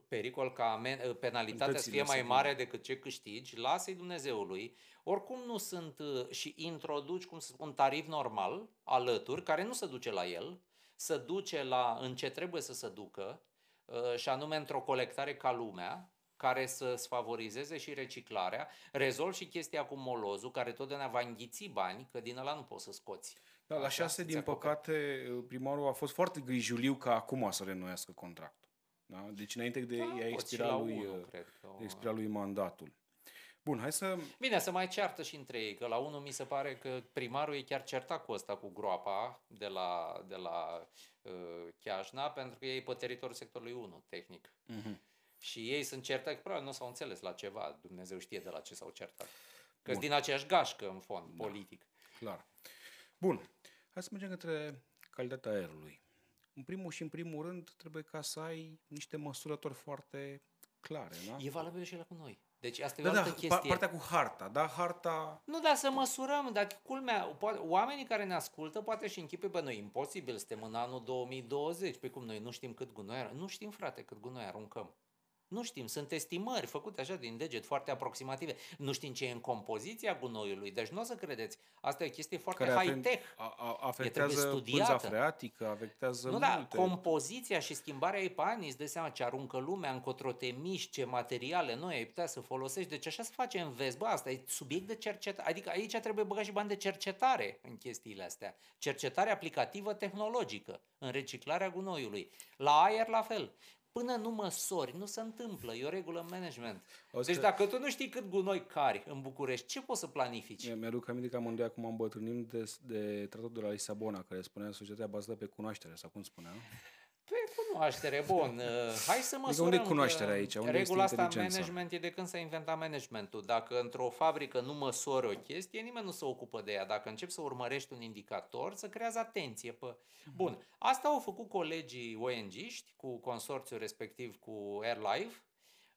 pericol ca penalitatea să fie mai mare decât ce câștigi, lasă-i Dumnezeului. Oricum nu sunt și introduci cum să spun, tarif normal alături, care nu se duce la el, să duce la în ce trebuie să se ducă, și anume într-o colectare ca lumea, care să favorizeze și reciclarea. Rezolv și chestia cu molozul, care totdeauna va înghiți bani, că din ăla nu poți să scoți. Da, la șase, din păcate, primarul a fost foarte grijuliu ca acum să renuiască contractul. Da? Deci înainte de da, a expira lui, unu, cred că, expira lui mandatul. Bun, hai să... Bine, să mai ceartă și între ei, că la unul mi se pare că primarul e chiar certat cu ăsta, cu groapa de la, de la uh, Chiajna, pentru că ei pe teritoriul sectorului 1, tehnic. Uh-huh. Și ei sunt certați, probabil nu s-au înțeles la ceva, Dumnezeu știe de la ce s-au certat. Că din aceeași gașcă, în fond, da, politic. Clar. Bun, hai să mergem către calitatea aerului. În primul și în primul rând, trebuie ca să ai niște măsurători foarte clare, da? E valabil și la cu noi. Deci asta e da, o altă da, chestie. partea cu harta, da, harta... Nu, dar să măsurăm, dacă culmea, poate, oamenii care ne ascultă poate și închipe pe noi, imposibil, suntem în anul 2020, pe cum noi nu știm cât gunoi, nu știm frate cât gunoi aruncăm. Nu știm, sunt estimări făcute așa din deget, foarte aproximative. Nu știm ce e în compoziția gunoiului, deci nu o să credeți. Asta e o chestie foarte Care high-tech. A, a, afectează pânza freatică, afectează Nu, da, compoziția și schimbarea ei pe ani, îți dai seama ce aruncă lumea, încotro te miști, ce materiale noi ai putea să folosești. Deci așa se face în vest. Bă, asta e subiect de cercetare. Adică aici trebuie băgat și bani de cercetare în chestiile astea. Cercetare aplicativă tehnologică în reciclarea gunoiului. La aer la fel până nu măsori, nu se întâmplă. E o regulă în management. O deci dacă tu nu știi cât gunoi cari în București, ce poți să planifici? Mi-aduc aminte că amândoi acum îmbătrânim de, de tratatul de la Lisabona, care spunea societatea bazată pe cunoaștere, sau cum spunea? Pe cunoaștere, bun. Uh, hai să măsurăm. Adică unde e cunoașterea aici? Unde regula asta în management e de când s-a inventat managementul. Dacă într-o fabrică nu măsori o chestie, nimeni nu se ocupă de ea. Dacă începi să urmărești un indicator, să creează atenție. Pe... Bun. Asta au făcut colegii ONG-ști cu consorțiul respectiv cu AirLive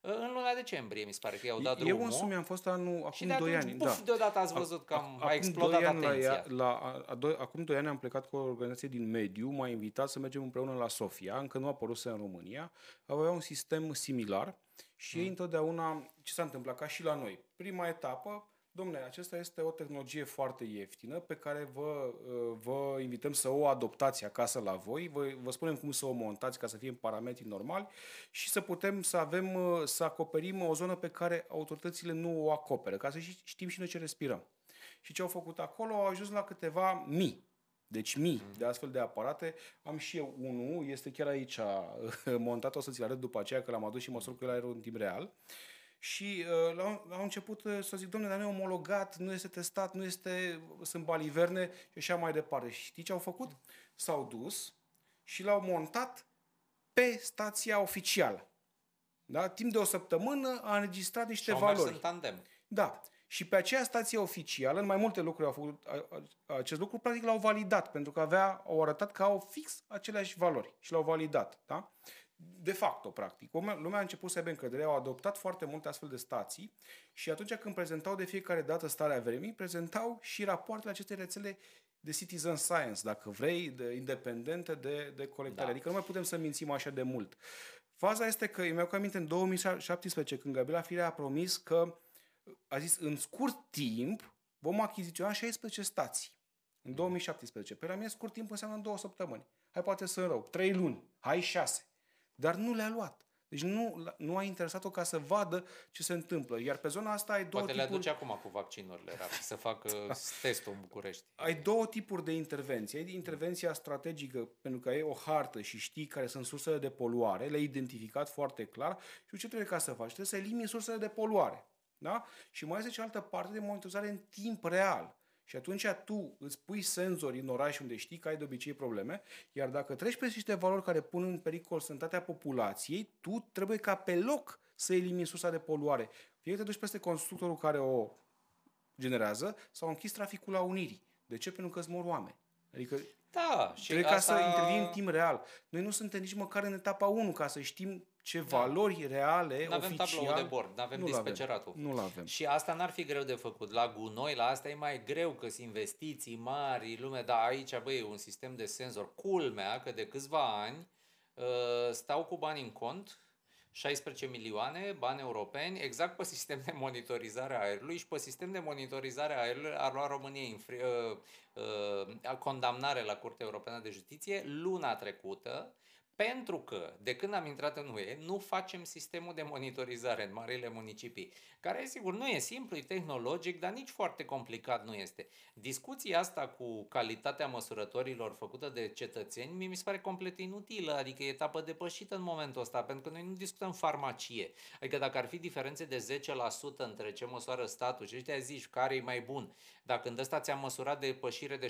în luna decembrie, mi se pare că i-au dat drumul. Eu însumi am fost anul, acum și de 2 ani. Buf, da. deodată ați văzut că am, a, a explodat ani atenția. La, la, a, a, doi, acum 2 ani am plecat cu o organizație din mediu, m-a invitat să mergem împreună la Sofia, încă nu a apărut în România, avea un sistem similar și hmm. ei întotdeauna, ce s-a întâmplat, ca și la noi, prima etapă, Domnule, acesta este o tehnologie foarte ieftină pe care vă, uh, vă invităm să o adoptați acasă la voi, vă, vă spunem cum să o montați ca să fie în parametri normali și să putem să avem, uh, să acoperim o zonă pe care autoritățile nu o acoperă, ca să știm și noi ce respirăm. Și ce au făcut acolo, au ajuns la câteva mii deci mii de astfel de aparate. Am și eu unul, este chiar aici montat, o să ți-l arăt după aceea că l-am adus și măsur cu el aerul în timp real. Uh, și uh, la, la început uh, să zic, domnule, dar nu e omologat, nu este testat, nu este, sunt baliverne și așa mai departe. Și știi ce au făcut? S-au dus și l-au montat pe stația oficială. Da? Timp de o săptămână a înregistrat niște Și-au valori. în tandem. Da. Și pe aceea stație oficială, în mai multe lucruri au făcut acest lucru, practic l-au validat, pentru că avea, au arătat că au fix aceleași valori și l-au validat. Da? De facto, practic. Lumea a început să aibă încredere, au adoptat foarte multe astfel de stații și atunci când prezentau de fiecare dată starea vremii, prezentau și rapoartele acestei rețele de citizen science, dacă vrei, de, independente de, de colectare. Da. Adică nu mai putem să mințim așa de mult. Faza este că, îmi iau aminte, în 2017, când Gabriela Firea a promis că, a zis, în scurt timp vom achiziționa 16 stații. În 2017. Pe la mine scurt timp înseamnă două săptămâni. Hai poate să rău. Trei luni. Hai șase. Dar nu le-a luat. Deci nu, nu a interesat-o ca să vadă ce se întâmplă. Iar pe zona asta ai două Poate tipuri... le aduce acum cu vaccinurile, rapid, să facă da. testul în București. Ai două tipuri de intervenție. Ai intervenția strategică, pentru că ai o hartă și știi care sunt sursele de poluare, le-ai identificat foarte clar și ce trebuie ca să faci? Trebuie să elimini sursele de poluare. Da? Și mai este cealaltă parte de monitorizare în timp real. Și atunci tu îți pui senzori în oraș unde știi că ai de obicei probleme, iar dacă treci pe niște valori care pun în pericol sănătatea populației, tu trebuie ca pe loc să elimini sursa de poluare. Fie că te duci peste constructorul care o generează sau închis traficul la Unirii. De ce? Pentru că îți mor oameni. Adică da, și trebuie asta... ca să intervii în timp real. Noi nu suntem nici măcar în etapa 1 ca să știm ce da. valori reale, N-avem oficial... tablou de bord, nu avem nu dispeceratul. Nu avem. Și asta n-ar fi greu de făcut. La gunoi, la asta e mai greu, că sunt investiții mari, lume, dar aici, băi, e un sistem de senzor. Culmea că de câțiva ani uh, stau cu bani în cont 16 milioane bani europeni exact pe sistem de monitorizare a aerului și pe sistem de monitorizare a aerului a luat România infri, uh, uh, condamnare la Curtea Europeană de Justiție luna trecută pentru că, de când am intrat în UE, nu facem sistemul de monitorizare în marile municipii, care, sigur, nu e simplu, e tehnologic, dar nici foarte complicat nu este. Discuția asta cu calitatea măsurătorilor făcută de cetățeni mi se pare complet inutilă, adică e etapă depășită în momentul ăsta, pentru că noi nu discutăm farmacie. Adică dacă ar fi diferențe de 10% între ce măsoară statul și ăștia zici care e mai bun, dacă în ăsta ți-a măsurat depășire de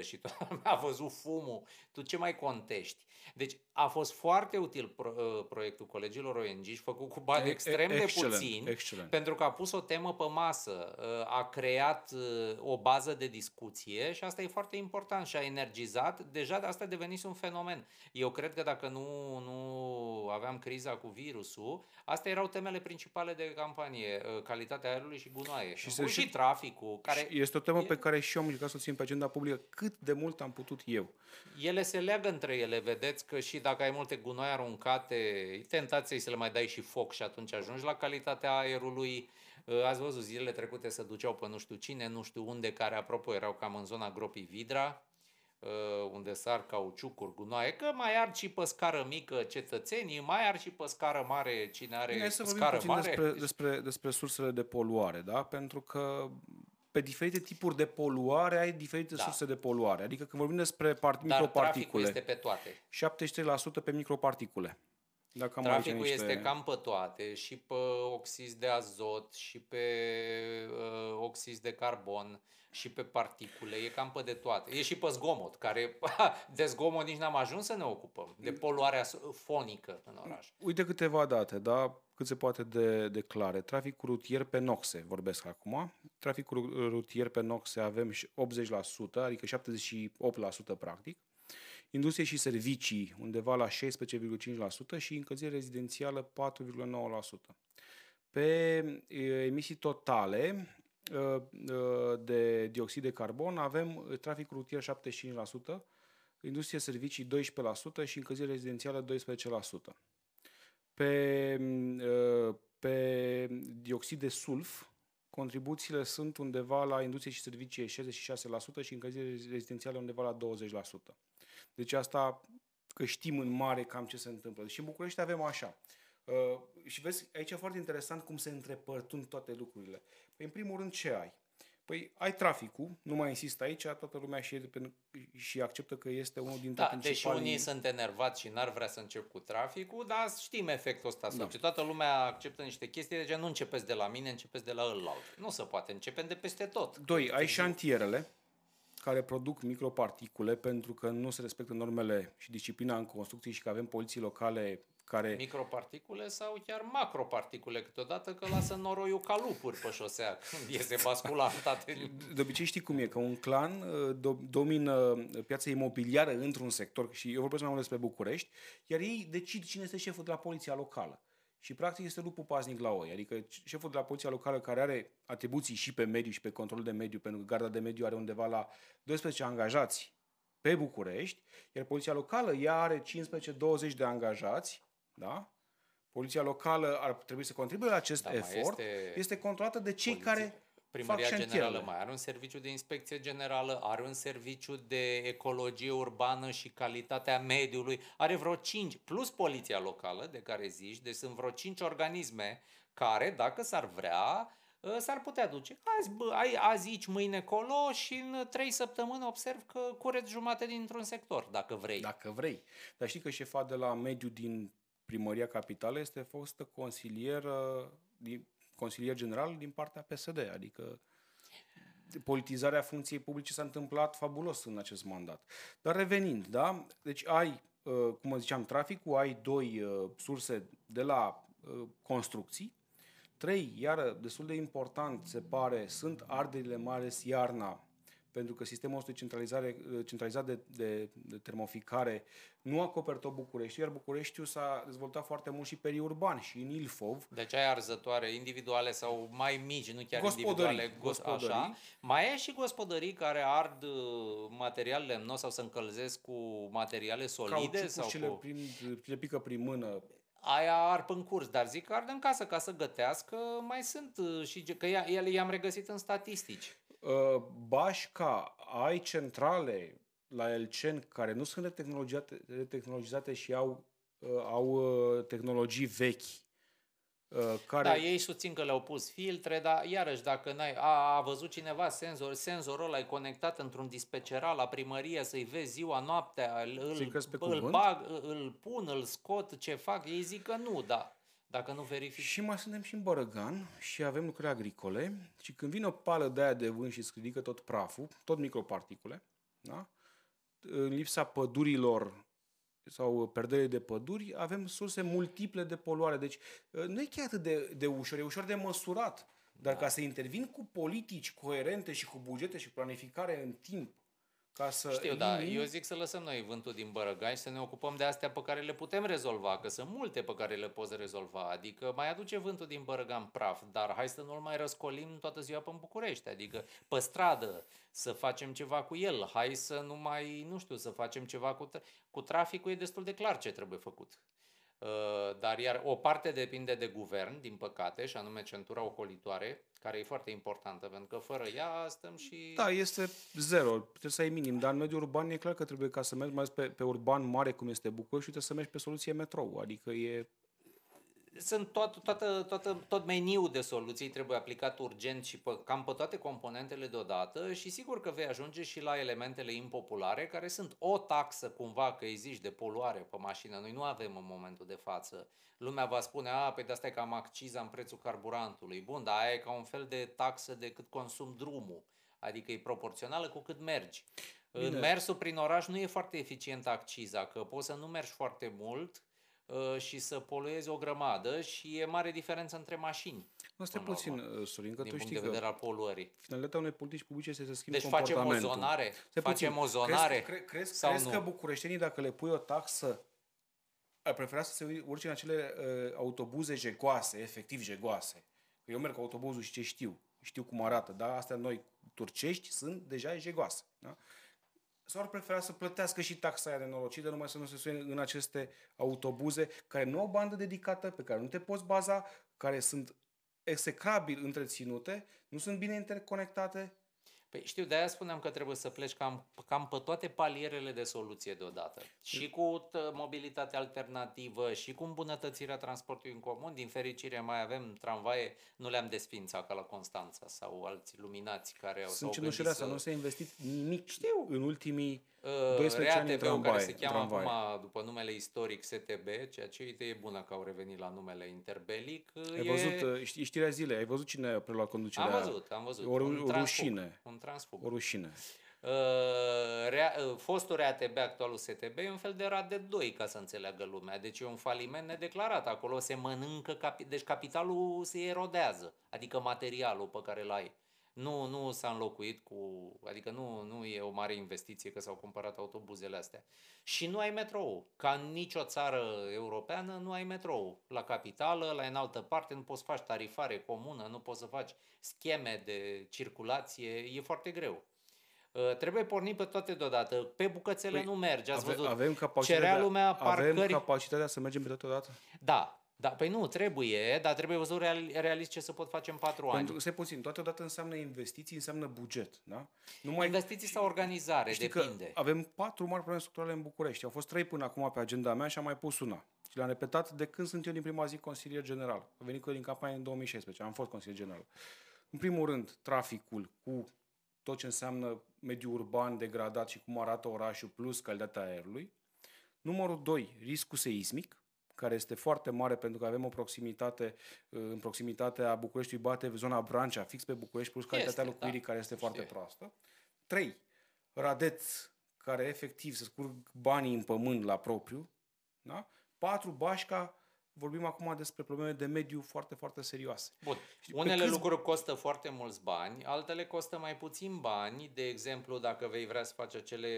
600% și toată lumea a văzut fumul, tu ce mai contești? Deci a fost foarte util pro, uh, proiectul colegilor ONG și făcut cu bani e, extrem excellent, de puțini, excellent. pentru că a pus o temă pe masă, uh, a creat uh, o bază de discuție și asta e foarte important și a energizat. Deja de asta a devenit un fenomen. Eu cred că dacă nu, nu aveam criza cu virusul, astea erau temele principale de campanie, calitatea aerului și gunoaie. Și, și, și traficul. Care este o temă e... pe care și eu am încercat să o țin pe agenda publică cât de mult am putut eu. Ele se leagă între ele, vedeți că și dacă ai multe gunoi aruncate, e tentație să le mai dai și foc și atunci ajungi la calitatea aerului. Ă, ați văzut zilele trecute să duceau pe nu știu cine, nu știu unde, care apropo erau cam în zona gropii Vidra, ă, unde sar cauciucuri, gunoaie, că mai ar și pe scară mică cetățenii, mai ar și pe scară mare cine are Bine, să scară mare. Despre, despre, despre sursele de poluare, da? Pentru că pe diferite tipuri de poluare ai diferite da. surse de poluare. Adică când vorbim despre part- Dar microparticule. este pe toate. 73% pe microparticule. Dacă am Traficul niște... este cam pe toate, și pe oxizi de azot, și pe uh, oxizi de carbon, și pe particule, e cam pe de toate. E și pe zgomot, care de zgomot nici n-am ajuns să ne ocupăm, de poluarea fonică în oraș. Uite câteva date, da? Cât se poate de, de clare. Traficul rutier pe noxe, vorbesc acum. Traficul rutier pe noxe avem 80%, adică 78% practic. Industrie și servicii undeva la 16,5% și încălzire rezidențială 4,9%. Pe emisii totale de dioxid de carbon avem traficul rutier 75%, industrie servicii 12% și încălzire rezidențială 12%. Pe, pe dioxid de sulf, contribuțiile sunt undeva la industrie și servicii 66% și încălzire rezidențială undeva la 20%. Deci asta că știm în mare cam ce se întâmplă. Și în București avem așa. Uh, și vezi, aici e foarte interesant cum se întrepărtund toate lucrurile. Păi, în primul rând, ce ai? Păi ai traficul, nu mai insist aici, toată lumea și, și acceptă că este unul dintre da, principalii... Deși unii sunt enervați și n-ar vrea să încep cu traficul, dar știm efectul ăsta. Da. Toată lumea acceptă niște chestii, deci nu începeți de la mine, începeți de la ălalt. Nu se poate, începem de peste tot. Doi, ai șantierele care produc microparticule pentru că nu se respectă normele și disciplina în construcții și că avem poliții locale care... Microparticule sau chiar macroparticule câteodată că lasă noroiul ca lupuri pe șosea când iese basculantate. De obicei știi cum e, că un clan uh, do- domină piața imobiliară într-un sector și eu vorbesc mai mult despre București, iar ei decid cine este șeful de la poliția locală. Și practic este lupul paznic la oi. Adică șeful de la poliția locală care are atribuții și pe mediu și pe control de mediu, pentru că garda de mediu are undeva la 12 angajați pe București, iar poliția locală ea are 15-20 de angajați da? Poliția locală ar trebui să contribuie la acest da, efort. Este, este controlată de cei poliție. care Primăria fac Generală mai are un serviciu de inspecție generală, are un serviciu de ecologie urbană și calitatea mediului, are vreo 5, plus poliția locală de care zici, deci sunt vreo 5 organisme care, dacă s-ar vrea, ă, s-ar putea duce. Azi, bă, ai, azi aici, mâine colo și în trei săptămâni observ că cureți jumate dintr-un sector, dacă vrei. Dacă vrei. Dar știi că șefa de la mediu din Primăria Capitală este fostă consilier, consilier general din partea PSD, adică politizarea funcției publice s-a întâmplat fabulos în acest mandat. Dar revenind, da? Deci ai, uh, cum ziceam, traficul, ai doi uh, surse de la uh, construcții, trei, iară, destul de important, se pare, sunt arderile, mai ales iarna, pentru că sistemul ăsta de centralizare, centralizat de, de, de termoficare nu acoperă tot București, iar Bucureștiul s-a dezvoltat foarte mult și periurban și în Ilfov. Deci ai arzătoare individuale sau mai mici, nu chiar gospodării, individuale, gospodării. așa. Mai e și gospodării care ard uh, material lemnos sau se încălzesc cu materiale solide? sau cu... le, prin, le pică prin mână aia arp în curs, dar zic că ard în casă ca să gătească, mai sunt uh, și că ele i-am regăsit în statistici. Uh, Bașca, ai centrale la Elcen care nu sunt retehnologizate, retehnologizate și au, uh, au tehnologii vechi Uh, care... Da, ei susțin că le-au pus filtre, dar iarăși dacă n-ai, a, a văzut cineva senzor, senzorul ăla e conectat într-un dispeceral la primărie să-i vezi ziua, noaptea, îl, îl, îl, bag, îl pun, îl scot, ce fac, ei zic că nu, da. Dacă nu verifici. Și mai suntem și în Bărăgan și avem lucruri agricole și când vine o pală de aia de vânt și scridică tot praful, tot microparticule, da? în lipsa pădurilor sau perdere de păduri, avem surse multiple de poluare. Deci uh, nu e chiar atât de, de ușor, e ușor de măsurat. Dar da. ca să intervin cu politici coerente și cu bugete și planificare în timp, ca să Știu, da. Eu zic să lăsăm noi vântul din bărăgai și să ne ocupăm de astea pe care le putem rezolva, că sunt multe pe care le poți rezolva. Adică mai aduce vântul din bărăgan praf, dar hai să nu-l mai răscolim toată ziua pe București. Adică pe stradă să facem ceva cu el. Hai să nu mai, nu știu, să facem ceva cu, cu traficul. E destul de clar ce trebuie făcut. Uh, dar iar o parte depinde de guvern, din păcate, și anume centura ocolitoare, care e foarte importantă, pentru că fără ea stăm și... Da, este zero, trebuie să ai minim, dar în mediul urban e clar că trebuie ca să mergi mai pe, pe urban mare cum este București, trebuie să mergi pe soluție metrou, adică e sunt tot, toată, toată, tot meniul de soluții trebuie aplicat urgent și pe, cam pe toate componentele deodată și sigur că vei ajunge și la elementele impopulare care sunt o taxă cumva că zici de poluare pe mașină. Noi nu avem în momentul de față. Lumea va spune, a, pe păi de asta e cam acciza în prețul carburantului. Bun, dar aia e ca un fel de taxă de cât consum drumul. Adică e proporțională cu cât mergi. Bine. În mersul prin oraș nu e foarte eficient acciza, că poți să nu mergi foarte mult, Uh, și să poluezi o grămadă și e mare diferență între mașini. Nu stai puțin, uh, Sorin, că din tu știi de vedere al poluării. Finalitatea unei politici publice este să schimbi deci comportamentul. Deci facem o zonare? Stai facem puțin. o zonare? Crezi, crezi, sau crezi nu? că bucureștenii, dacă le pui o taxă, ar prefera să se urce în acele uh, autobuze jegoase, efectiv jegoase. Că eu merg cu autobuzul și ce știu, știu cum arată, dar astea noi turcești sunt deja jegoase. Da? Sau ar prefera să plătească și taxa aia nenorocită, numai să nu se suie în aceste autobuze care nu au bandă dedicată, pe care nu te poți baza, care sunt execrabil întreținute, nu sunt bine interconectate, Păi știu, de aia spuneam că trebuie să pleci cam, cam pe toate palierele de soluție deodată. Și cu mobilitate alternativă, și cu îmbunătățirea transportului în comun. Din fericire mai avem tramvaie, nu le-am desfințat ca la Constanța sau alți luminați care au Sunt cenușele să... nu s-a investit nimic știu. în ultimii 12 uh, ani în tramvaie, care se cheamă tramvaie. acum după numele istoric STB, ceea ce e idee bună că au revenit la numele interbelic. Ai e... văzut uh, știrea zilei, ai văzut cine a preluat conducerea? Am văzut, am văzut. O, un o rușine. Un transfug. O rușine. Uh, rea, uh, fostul RATB, actualul STB, e un fel de rat de 2, ca să înțeleagă lumea. Deci e un faliment nedeclarat. Acolo se mănâncă, capi- deci capitalul se erodează, adică materialul pe care îl ai. Nu, nu s-a înlocuit cu, adică nu, nu e o mare investiție că s-au cumpărat autobuzele astea. Și nu ai metrou. Ca în nicio țară europeană nu ai metrou. La capitală, la în altă parte, nu poți să faci tarifare comună, nu poți să faci scheme de circulație, e foarte greu. Uh, trebuie pornit pe toate deodată. Pe bucățele păi, nu merge, ați ave, văzut. Avem capacitatea, lumea parcări... avem capacitatea să mergem pe toate deodată? Da, da, păi nu, trebuie, dar trebuie văzut real, realist ce să pot face în patru ani. Pentru că, se puțin, toate odată înseamnă investiții, înseamnă buget, da? Numai... Investiții sau organizare, Știi depinde. Că avem patru mari probleme structurale în București. Au fost trei până acum pe agenda mea și am mai pus una. Și le-am repetat de când sunt eu din prima zi consilier general. Am venit cu eu din campanie în 2016, am fost consilier general. În primul rând, traficul cu tot ce înseamnă mediul urban degradat și cum arată orașul plus calitatea aerului. Numărul 2, riscul seismic care este foarte mare pentru că avem o proximitate, în proximitatea Bucureștiului bate zona Brancea, fix pe București, plus calitatea este, locuirii da. care este foarte Știe. proastă. 3. Radeț, care efectiv se scurg banii în pământ la propriu. Da? 4. Bașca, vorbim acum despre probleme de mediu foarte, foarte serioase. Bun. Unele câți... lucruri costă foarte mulți bani, altele costă mai puțin bani. De exemplu, dacă vei vrea să faci acele,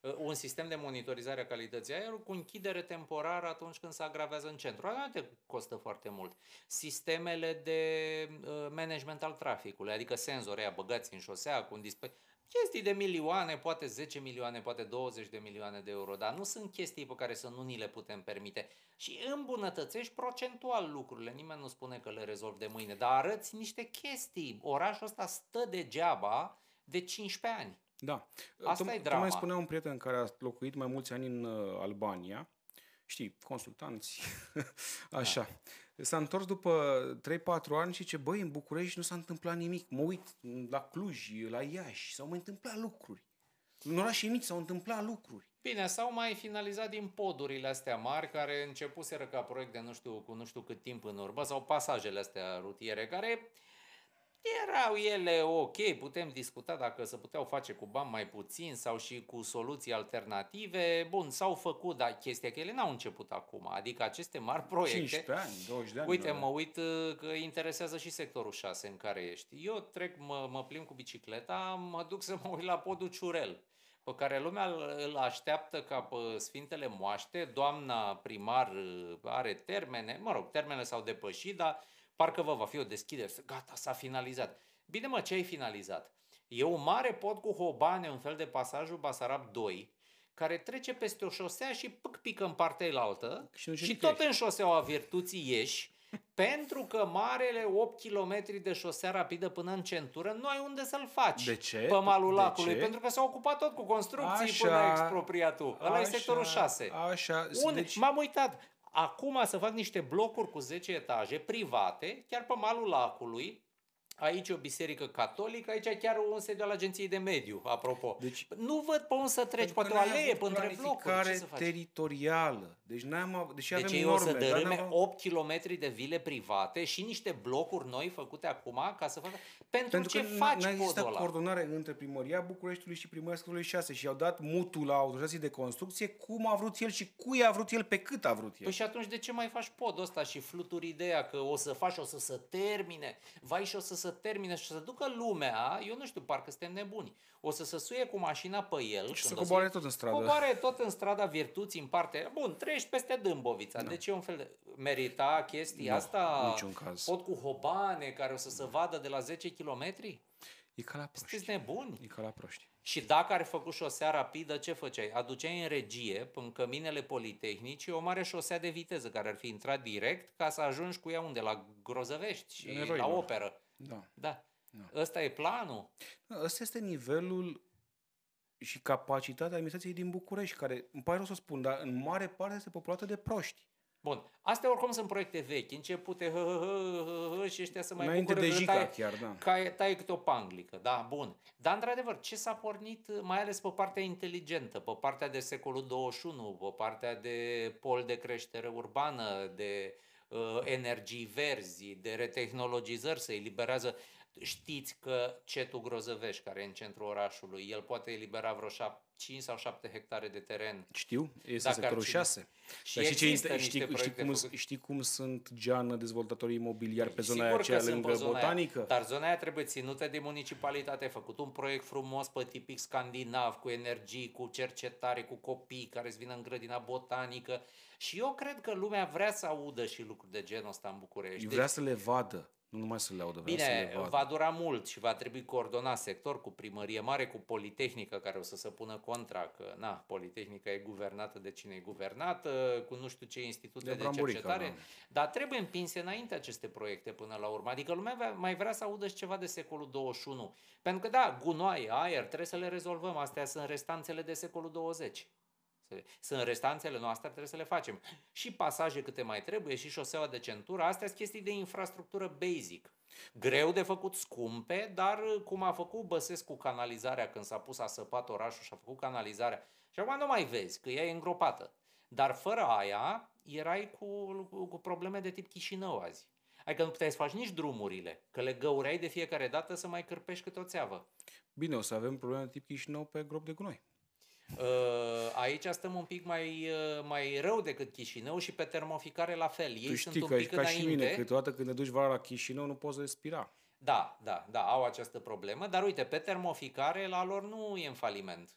uh, un sistem de monitorizare a calității aerului cu închidere temporară atunci când se agravează în centru. Asta te costă foarte mult. Sistemele de uh, management al traficului, adică senzori aia băgați în șosea cu un display, chestii de milioane, poate 10 milioane, poate 20 de milioane de euro, dar nu sunt chestii pe care să nu ni le putem permite. Și îmbunătățești procentual lucrurile, nimeni nu spune că le rezolv de mâine, dar arăți niște chestii. Orașul ăsta stă degeaba de 15 ani. Da. Asta tu, e drama. Tu mai spunea un prieten care a locuit mai mulți ani în uh, Albania, știi, consultanți, așa. Da. S-a întors după 3-4 ani și ce băi, în București nu s-a întâmplat nimic. Mă uit la Cluj, la Iași, s-au mai întâmplat lucruri. În orașe mici s-au întâmplat lucruri. Bine, s-au mai finalizat din podurile astea mari, care începuseră ca proiect de nu știu, cu nu știu cât timp în urmă, sau pasajele astea rutiere, care erau ele ok, putem discuta dacă se puteau face cu bani mai puțin sau și cu soluții alternative. Bun, s-au făcut, dar chestia că ele n-au început acum. Adică aceste mari proiecte... 15 ani, 20 de ani. Uite, mă uit uh, că interesează și sectorul 6 în care ești. Eu trec, mă, mă plimb cu bicicleta, mă duc să mă uit la podul Ciurel pe care lumea îl așteaptă ca pe Sfintele Moaște, doamna primar uh, are termene, mă rog, termenele s-au depășit, dar parcă vă va fi o deschidere, gata, s-a finalizat. Bine mă, ce ai finalizat? E un mare pod cu hobane, un fel de pasajul Basarab 2, care trece peste o șosea și pâc pică în partea altă și, și tot în șoseaua virtuții ieși, pentru că marele 8 km de șosea rapidă până în centură nu ai unde să-l faci. De ce? Pe malul de lacului. Ce? Pentru că s-a ocupat tot cu construcții așa, până expropriatul. Ăla e sectorul 6. Așa. Unde? Deci... M-am uitat. Acum să fac niște blocuri cu 10 etaje private, chiar pe malul lacului, Aici e o biserică catolică, aici chiar un sediu al agenției de mediu, apropo. Deci, nu văd pe unde să treci, poate o alee pe între blocuri. Ce să faci? teritorială. Deci, n-am, deși deci avem ei norme, o să dărâme dar 8 km de vile private și niște blocuri noi făcute acum ca să facă... Pentru, Pentru ce că faci n-a existat coordonare între primăria Bucureștiului și primăria Scătului 6 și au dat mutul la autorizații de construcție cum a vrut el și cui a vrut el pe cât a vrut el. Păi și atunci de ce mai faci podul ăsta și fluturi ideea că o să faci, o să se termine, vai și o să se termine și o să ducă lumea, eu nu știu, parcă suntem nebuni, o să se suie cu mașina pe el. Și să coboare tot în stradă. Coboare tot în strada virtuții în parte. Bun, treci peste Dâmbovița. Da. Deci e un fel de... Merita chestia nu, asta? niciun caz. Pot cu hobane care o să se vadă de la 10 km? E ca la proști. Sunteți nebuni. E ca la proști. Și dacă ar făcut șosea rapidă, ce făceai? Aduceai în regie, în căminele politehnici, o mare șosea de viteză care ar fi intrat direct ca să ajungi cu ea unde? La Grozăvești și la operă. Da. da. da. Ăsta e planul? Da, ăsta este nivelul și capacitatea administrației din București, care, îmi pare rău să spun, dar în mare parte este populată de proști. Bun. Astea oricum sunt proiecte vechi, începute hă, hă, hă, hă, hă, și ăștia să mai Înainte de Jica tai, chiar, da. Ca, tai câte o panglică, da, bun. Dar, într-adevăr, ce s-a pornit, mai ales pe partea inteligentă, pe partea de secolul 21, pe partea de pol de creștere urbană, de uh, energii verzi, de retehnologizări, se eliberează Știți că Cetu Grozăvești, care e în centrul orașului, el poate elibera vreo 5 sau 7 hectare de teren. Știu, este sectorul 6. Și Dar știi, ce, știi, știi, cum, știi cum sunt geană dezvoltatorii imobiliari pe zona Sigur aceea lângă zona botanică? Aia, dar zona aia trebuie ținută de municipalitate. Ai făcut un proiect frumos pe tipic scandinav, cu energii, cu cercetare, cu copii care îți vină în grădina botanică. Și eu cred că lumea vrea să audă și lucruri de genul ăsta în București. Vrea deci, să le vadă. Nu numai să le audă, Bine, să le vadă. va dura mult și va trebui coordonat sector cu primărie mare, cu Politehnică care o să se pună contra că, na, Politehnica e guvernată de cine e guvernată, cu nu știu ce institute de, de cercetare, da. dar trebuie împinse înainte aceste proiecte până la urmă. Adică lumea mai vrea să audă și ceva de secolul 21. Pentru că, da, gunoaie, aer, trebuie să le rezolvăm. Astea sunt restanțele de secolul 20. Sunt restanțele noastre, trebuie să le facem. Și pasaje câte mai trebuie, și șoseaua de centură, astea sunt chestii de infrastructură basic. Greu de făcut, scumpe, dar cum a făcut Băsescu canalizarea când s-a pus, a săpat orașul și a făcut canalizarea. Și acum nu mai vezi, că ea e îngropată. Dar fără aia, erai cu, cu, cu probleme de tip Chișinău azi. Adică nu puteai să faci nici drumurile, că le găureai de fiecare dată să mai cârpești câte o țeavă. Bine, o să avem probleme de tip Chișinău pe grob de gunoi. Uh, aici stăm un pic mai, uh, mai rău decât Chișinău și pe termoficare la fel. Ei tu sunt știi un că pic ca înainte. și mine, câteodată când te duci vara la Chișinău nu poți respira. Da, da, da, au această problemă, dar uite, pe termoficare la lor nu e în faliment.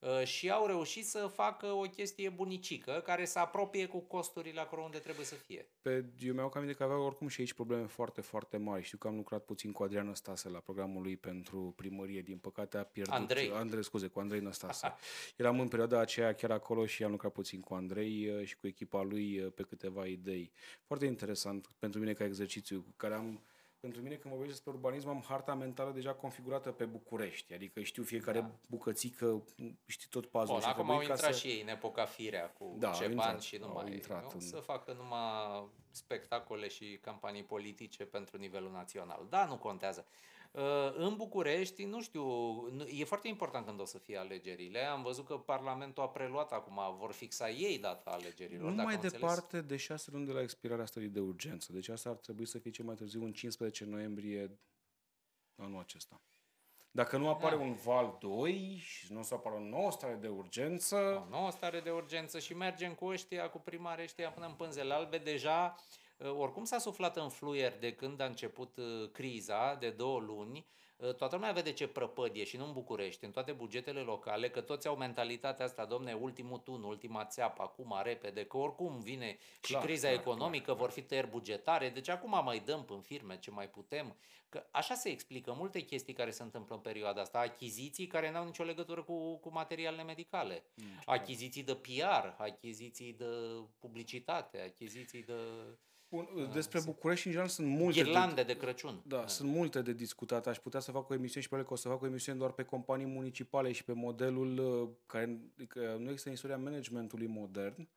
Uh, și au reușit să facă o chestie bunicică care să apropie cu costurile acolo unde trebuie să fie. Pe, eu mi-au cam că aveau oricum și aici probleme foarte, foarte mari. Știu că am lucrat puțin cu Adrian Năstase la programul lui pentru primărie. Din păcate a pierdut... Andrei. Andrei, scuze, cu Andrei Năstase. Eram în perioada aceea chiar acolo și am lucrat puțin cu Andrei uh, și cu echipa lui uh, pe câteva idei. Foarte interesant pentru mine ca exercițiu, care am pentru mine când vorbesc despre urbanism am harta mentală deja configurată pe București, adică știu fiecare da. bucățică, știi tot pazul. Bun, acum au intrat să... și ei în epoca firea cu da, ce bani și numai intrat în... să facă numai spectacole și campanii politice pentru nivelul național. Da, nu contează. Uh, în București, nu știu, e foarte important când o să fie alegerile. Am văzut că Parlamentul a preluat acum, vor fixa ei data alegerilor. Nu mai departe înțeles. de șase luni de la expirarea stării de urgență. Deci asta ar trebui să fie cel mai târziu în 15 noiembrie anul acesta. Dacă nu apare da. un val 2 și nu o să apară o nouă stare de urgență... O nouă stare de urgență și mergem cu ăștia, cu primare ăștia până în pânzele albe, deja Uh, oricum s-a suflat în fluier de când a început uh, criza de două luni, uh, toată lumea vede ce prăpădie și nu în București, în toate bugetele locale, că toți au mentalitatea asta, domne, ultimul tun, ultima țeapă, acum repede, că oricum vine clar, și criza clar, economică, clar, vor fi tăieri bugetare, deci acum mai dăm în firme ce mai putem. Că așa se explică multe chestii care se întâmplă în perioada asta, achiziții care n-au nicio legătură cu, cu materialele medicale, mm, achiziții de PR, achiziții de publicitate, achiziții de... Bun, da, despre București, în general, sunt multe... Ghirlande de, de Crăciun. Da, da, sunt multe de discutat. Aș putea să fac o emisiune și pe că o să fac o emisiune doar pe companii municipale și pe modelul uh, care că nu există în istoria managementului modern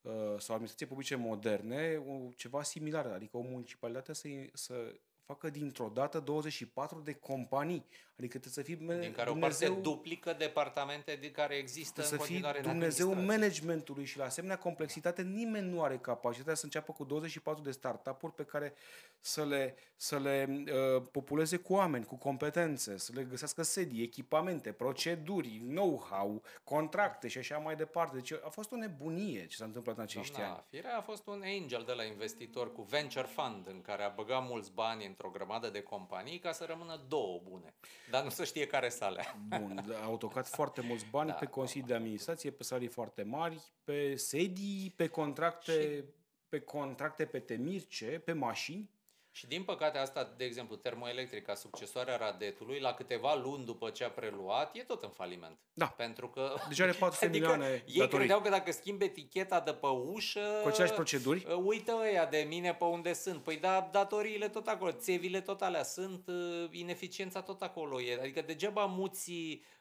uh, sau administrație publice moderne, ceva similar. Adică o municipalitate să, să facă dintr-o dată 24 de companii. Adică trebuie să fii Din care Dumnezeu, o parte duplică departamente de care există să în continuare fii Dumnezeu managementului și la asemenea complexitate nimeni nu are capacitatea să înceapă cu 24 de startup-uri pe care să le, să le uh, populeze cu oameni, cu competențe, să le găsească sedii, echipamente, proceduri, know-how, contracte și așa mai departe. Deci a fost o nebunie ce s-a întâmplat în acești Doamna, ani. Firea a fost un angel de la investitor cu venture fund în care a băgat mulți bani într-o grămadă de companii ca să rămână două bune. Dar nu se știe care să alea. Bun, au tocat foarte mulți bani da, pe consilii de administrație, pe salarii foarte mari, pe sedii, pe contracte, și... pe contracte pe temirce, pe mașini. Și din păcate asta, de exemplu, termoelectrica, succesoarea Radetului, la câteva luni după ce a preluat, e tot în faliment. Da. Pentru că... Deja are 400 adică milioane Ei datorii. credeau că dacă schimbi eticheta de pe ușă... Cu aceleași proceduri? Uh, uită ăia de mine pe unde sunt. Păi da, datoriile tot acolo, țevile tot alea sunt, uh, ineficiența tot acolo e. Adică degeaba muți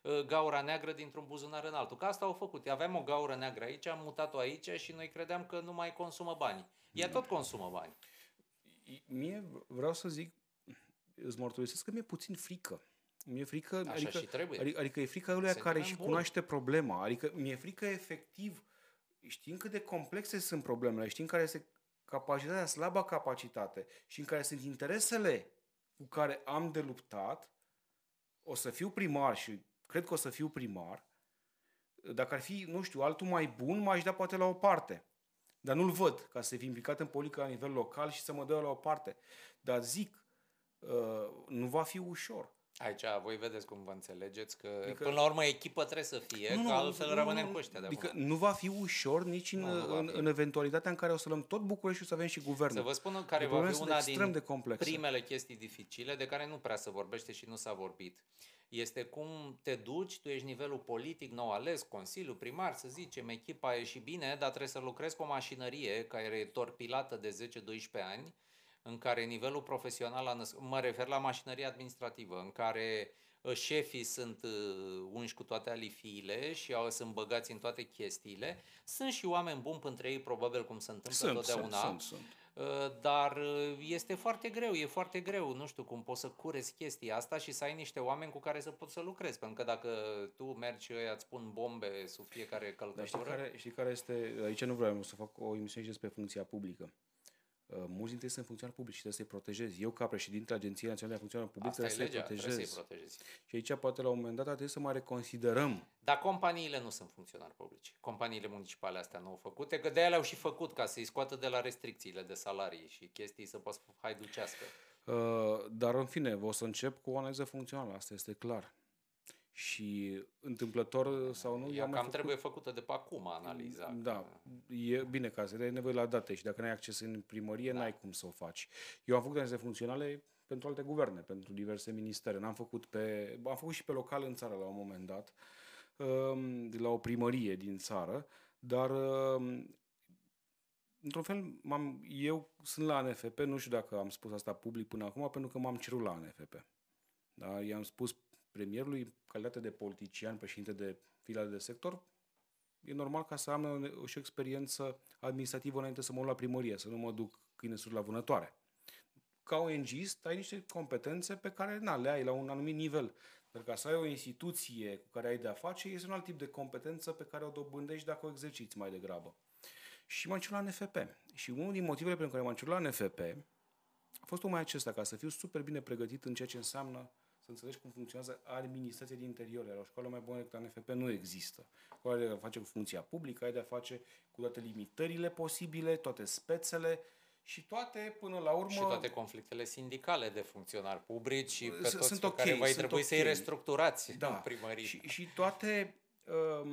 uh, gaura neagră dintr-un buzunar în altul. Că asta au făcut. Aveam o gaură neagră aici, am mutat-o aici și noi credeam că nu mai consumă bani. Ea da. tot consumă bani mie vreau să zic, îți mărturisesc că mi-e puțin frică. Mi-e frică, Așa adică, și trebuie. Adică, adică e frica lui care și bun. cunoaște problema. Adică mi-e frică efectiv, știm cât de complexe sunt problemele, știm care este capacitatea, slaba capacitate și în care sunt interesele cu care am de luptat, o să fiu primar și cred că o să fiu primar, dacă ar fi, nu știu, altul mai bun, m-aș da poate la o parte. Dar nu-l văd ca să fie implicat în politică la nivel local și să mă dea la o parte. Dar zic, uh, nu va fi ușor. Aici voi vedeți cum vă înțelegeți că adică, până la urmă echipă trebuie să fie, nu, că altfel nu, rămânem nu, cu ăștia de Adică acum. nu va fi ușor nici în, nu, în, în eventualitatea în care o să luăm tot București și să avem și guvernul. Să vă spun care va fi una din de primele chestii dificile de care nu prea se vorbește și nu s-a vorbit este cum te duci, tu ești nivelul politic nou ales, Consiliul Primar, să zicem, echipa a ieșit bine, dar trebuie să lucrezi cu o mașinărie care e torpilată de 10-12 ani, în care nivelul profesional, a născ- mă refer la mașinărie administrativă, în care ă, șefii sunt ă, unși cu toate alifiile și au, sunt băgați în toate chestiile. Sunt și oameni buni între ei, probabil cum se întâmplă sunt, totdeauna. Sunt, sunt, sunt. Uh, dar uh, este foarte greu, e foarte greu, nu știu cum poți să curezi chestia asta și să ai niște oameni cu care să poți să lucrezi, pentru că dacă tu mergi și îți pun bombe sub fiecare călcătură... Dar știi care, știi care este, aici nu vreau să fac o emisiune despre funcția publică. Uh, mulți dintre ei sunt funcționari publici și trebuie să-i protejezi. Eu, ca președinte Agenției Naționale de Funcționari Publici, trebuie, să-i protejez. să protejezi. Și aici, poate, la un moment dat, trebuie să mai reconsiderăm. Dar companiile nu sunt funcționari publici. Companiile municipale astea nu au făcut, că de aia le-au și făcut, ca să-i scoată de la restricțiile de salarii și chestii să poată haiducească. Uh, dar, în fine, o să încep cu o analiză funcțională, asta este clar. Și întâmplător sau nu... Ea cam făcut... trebuie făcută de pe acum analiza. Da, e bine ca să ai nevoie la date și dacă nu ai acces în primărie, da. n-ai cum să o faci. Eu am făcut analize funcționale pentru alte guverne, pentru diverse ministere. N-am făcut pe... Am făcut și pe local în țară la un moment dat, um, la o primărie din țară, dar um, într-un fel, m-am, eu sunt la ANFP, nu știu dacă am spus asta public până acum, pentru că m-am cerut la ANFP. Da? I-am spus premierului, calitate de politician, președinte de fila de sector, e normal ca să am și o experiență administrativă înainte să mă luăm la primărie, să nu mă duc câine la vânătoare. Ca ONGist ai niște competențe pe care na, le ai la un anumit nivel. Dar ca să ai o instituție cu care ai de-a face, este un alt tip de competență pe care o dobândești dacă o exerciți mai degrabă. Și m-am la NFP. Și unul din motivele pentru care m-am la NFP a fost tocmai acesta, ca să fiu super bine pregătit în ceea ce înseamnă să înțelegi cum funcționează administrația din interior. Iar o școală mai bună decât NFP nu există. Școala de a face cu funcția publică, ai de a face cu toate limitările posibile, toate spețele și toate, până la urmă... Și toate conflictele sindicale de funcționari publici și pe toți sunt pe okay, care voi trebui okay. să-i restructurați da. în primărie. Și, și toate uh,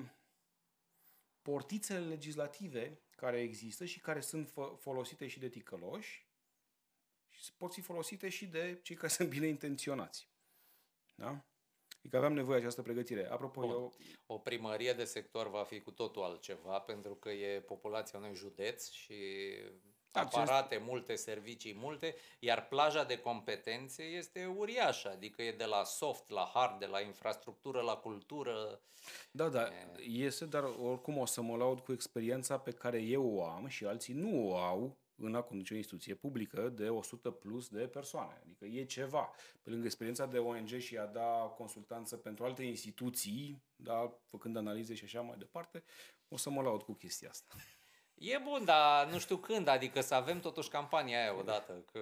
portițele legislative care există și care sunt folosite și de ticăloși și pot fi folosite și de cei care sunt bine intenționați. Da? Adică aveam nevoie de această pregătire. Apropo, Bun. eu... O primărie de sector va fi cu totul altceva, pentru că e populația unui județ și da, aparate multe, servicii multe, iar plaja de competențe este uriașă, adică e de la soft la hard, de la infrastructură la cultură. Da, da, e... este, dar oricum o să mă laud cu experiența pe care eu o am și alții nu o au în a conduce o instituție publică de 100 plus de persoane. Adică e ceva. Pe lângă experiența de ONG și a da consultanță pentru alte instituții, da, făcând analize și așa mai departe, o să mă laud cu chestia asta. E bun, dar nu știu când, adică să avem totuși campania aia odată, că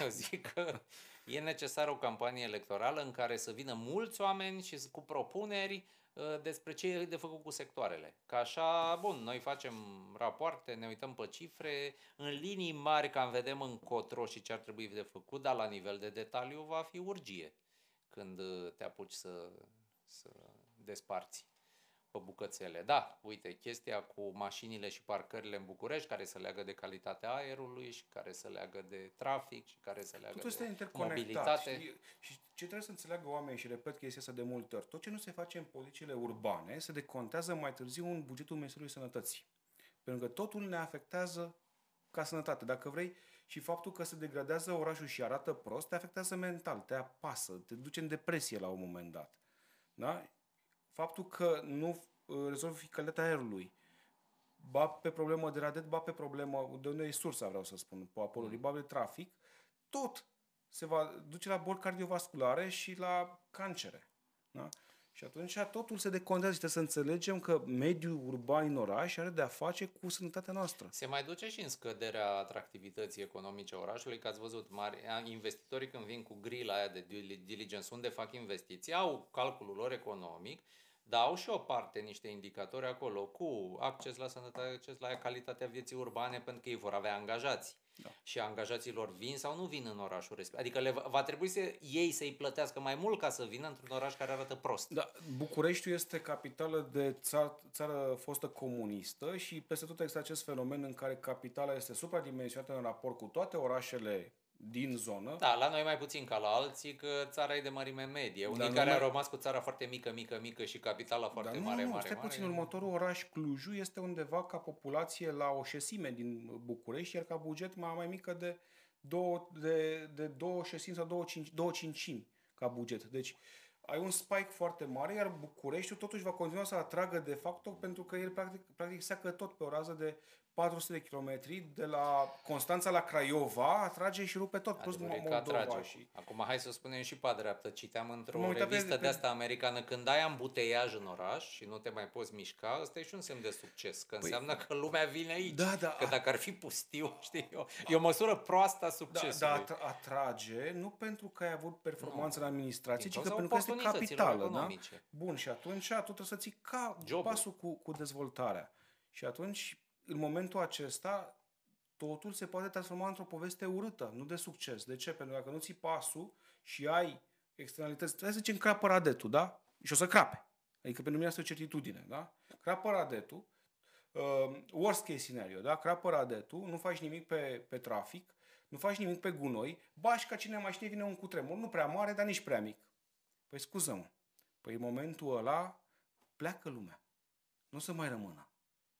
eu zic că e necesară o campanie electorală în care să vină mulți oameni și cu propuneri uh, despre ce e de făcut cu sectoarele. Că așa, bun, noi facem rapoarte, ne uităm pe cifre, în linii mari cam vedem încotro și ce ar trebui de făcut, dar la nivel de detaliu va fi urgie când uh, te apuci să, să desparți pe bucățele. Da, uite, chestia cu mașinile și parcările în București, care se leagă de calitatea aerului și care se leagă de trafic și care se leagă Totul de mobilitate. Și, și ce trebuie să înțeleagă oamenii, și repet chestia asta de multe ori, tot ce nu se face în politicile urbane se decontează mai târziu în bugetul Ministerului Sănătății. Pentru că totul ne afectează ca sănătate. Dacă vrei, și faptul că se degradează orașul și arată prost, te afectează mental, te apasă, te duce în depresie la un moment dat. Da? faptul că nu uh, rezolvi calitatea aerului, ba pe problemă de radet, ba pe problemă, de unde e sursa, vreau să spun, pe apolului, mm. ba de trafic, tot se va duce la boli cardiovasculare și la cancere. Da? Și atunci totul se decontează și trebuie să înțelegem că mediul urban în oraș are de a face cu sănătatea noastră. Se mai duce și în scăderea atractivității economice a orașului, că ați văzut, mari, investitorii când vin cu grila aia de diligence unde fac investiții, au calculul lor economic dar au și o parte, niște indicatori acolo, cu acces la sănătate, acces la calitatea vieții urbane, pentru că ei vor avea angajați. Da. Și angajaților vin sau nu vin în orașul respectiv. Adică le va, va trebui să ei să-i plătească mai mult ca să vină într-un oraș care arată prost. Da, Bucureștiul este capitală de țară, țară fostă comunistă și peste tot există acest fenomen în care capitala este supradimensionată în raport cu toate orașele din zonă. Da, la noi mai puțin ca la alții, că țara e de mărime medie. Unii Dar care mai... au rămas cu țara foarte mică, mică, mică și capitala foarte Dar mare, nu, mare, stai mare. puțin, următorul oraș, Clujul, este undeva ca populație la o șesime din București, iar ca buget mai, mai mică de două, de, de două șesimi sau două, cinci, două cincimi ca buget. Deci ai un spike foarte mare, iar Bucureștiul totuși va continua să atragă de facto pentru că el practic, practic seacă tot pe o rază de 400 de kilometri de la Constanța la Craiova, atrage și rupe tot, plus Moldova. Și... Acum hai să spunem și pe dreaptă. Citeam într-o revistă de asta americană, când ai ambuteiaj în oraș și nu te mai poți mișca, ăsta e și un semn de succes, că păi, înseamnă că lumea vine aici. Da, da. Că dacă ar fi pustiu, știi, eu, e o măsură proastă a succesului. Da, da atrage, nu pentru că ai avut performanță nu. în administrație, ci că pentru că este capitală. Da? Bun, și atunci tu trebuie să ții ca pasul cu, cu dezvoltarea. Și atunci în momentul acesta, totul se poate transforma într-o poveste urâtă, nu de succes. De ce? Pentru că dacă nu ții pasul și ai externalități, trebuie să zicem crapă radetul, da? și o să crape. Adică pentru mine asta e o certitudine, da? Crapă radetul, uh, worst case scenario, da? Crapă radetul, nu faci nimic pe, pe trafic, nu faci nimic pe gunoi, bași ca cine mai știe vine un cutremur, nu prea mare, dar nici prea mic. Păi scuză-mă, păi în momentul ăla pleacă lumea. Nu o să mai rămână.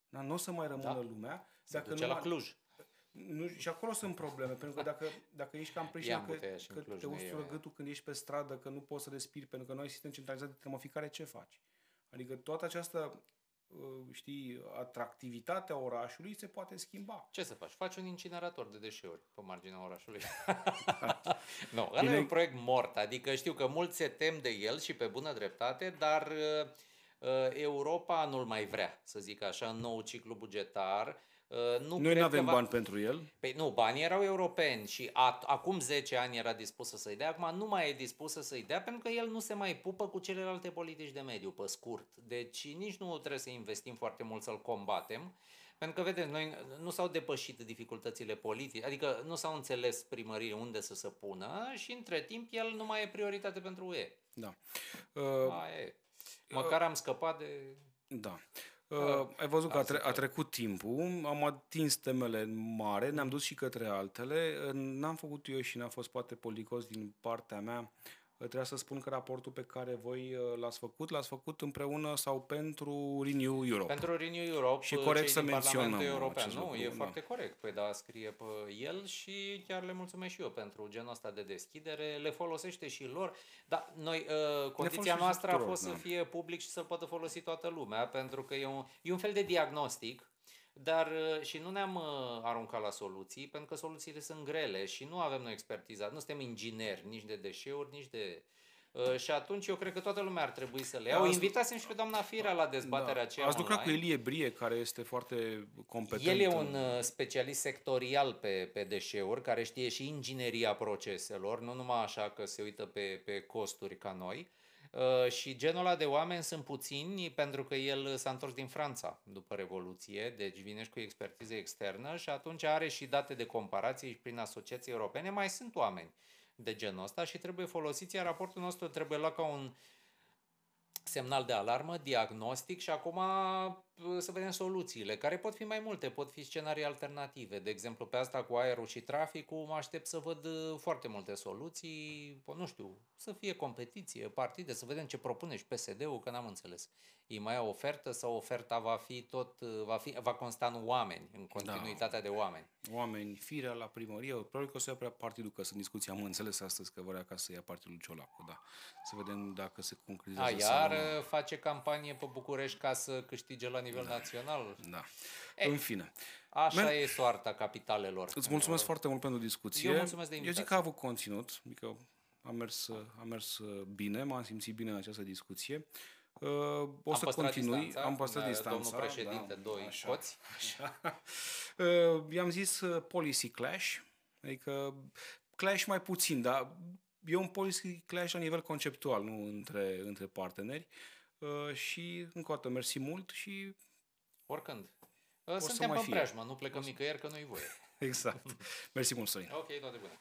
Da? Nu o să mai rămână da. lumea. Dacă nu la Cluj. Nu, și acolo sunt probleme, pentru că dacă, dacă ești cam prișină că, că Cluj, te ustură gâtul când ești pe stradă, că nu poți să respiri, pentru că noi sistem centralizat de termoficare, ce faci? Adică toată această uh, știi, atractivitatea orașului se poate schimba. Ce să faci? Faci un incinerator de deșeuri pe marginea orașului. nu, ăla Bine... e un proiect mort, adică știu că mulți se tem de el și pe bună dreptate, dar uh, uh Europa nu-l mai vrea, să zic așa, în nou ciclu bugetar. Uh, nu Noi nu avem va... bani pentru el. Păi nu, banii erau europeni și a, acum 10 ani era dispusă să-i dea, acum nu mai e dispusă să-i dea pentru că el nu se mai pupă cu celelalte politici de mediu, pe scurt. Deci nici nu trebuie să investim foarte mult să-l combatem. Pentru că, vedeți, noi nu s-au depășit dificultățile politice, adică nu s-au înțeles primării unde să se pună și între timp el nu mai e prioritate pentru UE. Da. Uh, e. Măcar uh, am scăpat de... Da. Uh, ai văzut că a, tre- a trecut timpul, am atins temele mare, ne-am dus și către altele. N-am făcut eu și n-a fost poate policos din partea mea Trebuia să spun că raportul pe care voi uh, l-ați făcut, l-ați făcut împreună sau pentru Renew Europe. Pentru Renew Europe, și corect să menționăm European. Nu, lucru, e da. foarte corect. Păi da, scrie pe el și chiar le mulțumesc și eu pentru genul ăsta de deschidere. Le folosește și lor. Dar noi, uh, condiția noastră a fost da. să fie public și să poată folosi toată lumea, pentru că e un, e un fel de diagnostic dar uh, și nu ne-am uh, aruncat la soluții, pentru că soluțiile sunt grele și nu avem noi expertiza. Nu suntem ingineri nici de deșeuri, nici de... Uh, și atunci eu cred că toată lumea ar trebui să le iau. Invitasem și pe doamna Firea la dezbaterea da. aceea Ați lucrat cu Elie Brie, care este foarte competent. El e un specialist sectorial pe, pe deșeuri, care știe și ingineria proceselor, nu numai așa că se uită pe, pe costuri ca noi. Uh, și genul ăla de oameni sunt puțini pentru că el s-a întors din Franța după Revoluție, deci vine și cu expertiză externă și atunci are și date de comparație și prin asociații europene. Mai sunt oameni de genul ăsta și trebuie folosiți, iar raportul nostru trebuie luat ca un semnal de alarmă, diagnostic și acum să vedem soluțiile, care pot fi mai multe, pot fi scenarii alternative. De exemplu, pe asta cu aerul și traficul, mă aștept să văd uh, foarte multe soluții, nu știu, să fie competiție, partide, să vedem ce propune și PSD-ul, că n-am înțeles. Ei mai au ofertă sau oferta va fi tot, uh, va, fi, va consta în oameni, în continuitatea da. de oameni? Oameni, firea la primărie, probabil că o să ia prea partidul, că sunt discuții, am înțeles astăzi că vrea ca să ia partidul Ciolacu, da. Să vedem dacă se concretizează. A, iar sau... face campanie pe București ca să câștige la nivel da. național. Da. Ei, în fine. Așa Men, e soarta capitalelor. Îți mulțumesc foarte mult pentru discuție. Eu mulțumesc de invitație. Eu zic că a avut conținut, adică a mers, a mers bine, m-am simțit bine în această discuție. Uh, o am să continui, distanța, am păstrat distanța. Domnul președinte, da, doi așa, coți. Așa. Uh, i-am zis uh, policy clash, adică clash mai puțin, dar e un policy clash la nivel conceptual, nu între, între parteneri. Uh, și încă o dată, mersi mult și... Oricând. Suntem pe preajmă, nu plecăm nicăieri că nu-i voie. exact. Mersi mult, Sorin. Ok, toate bune.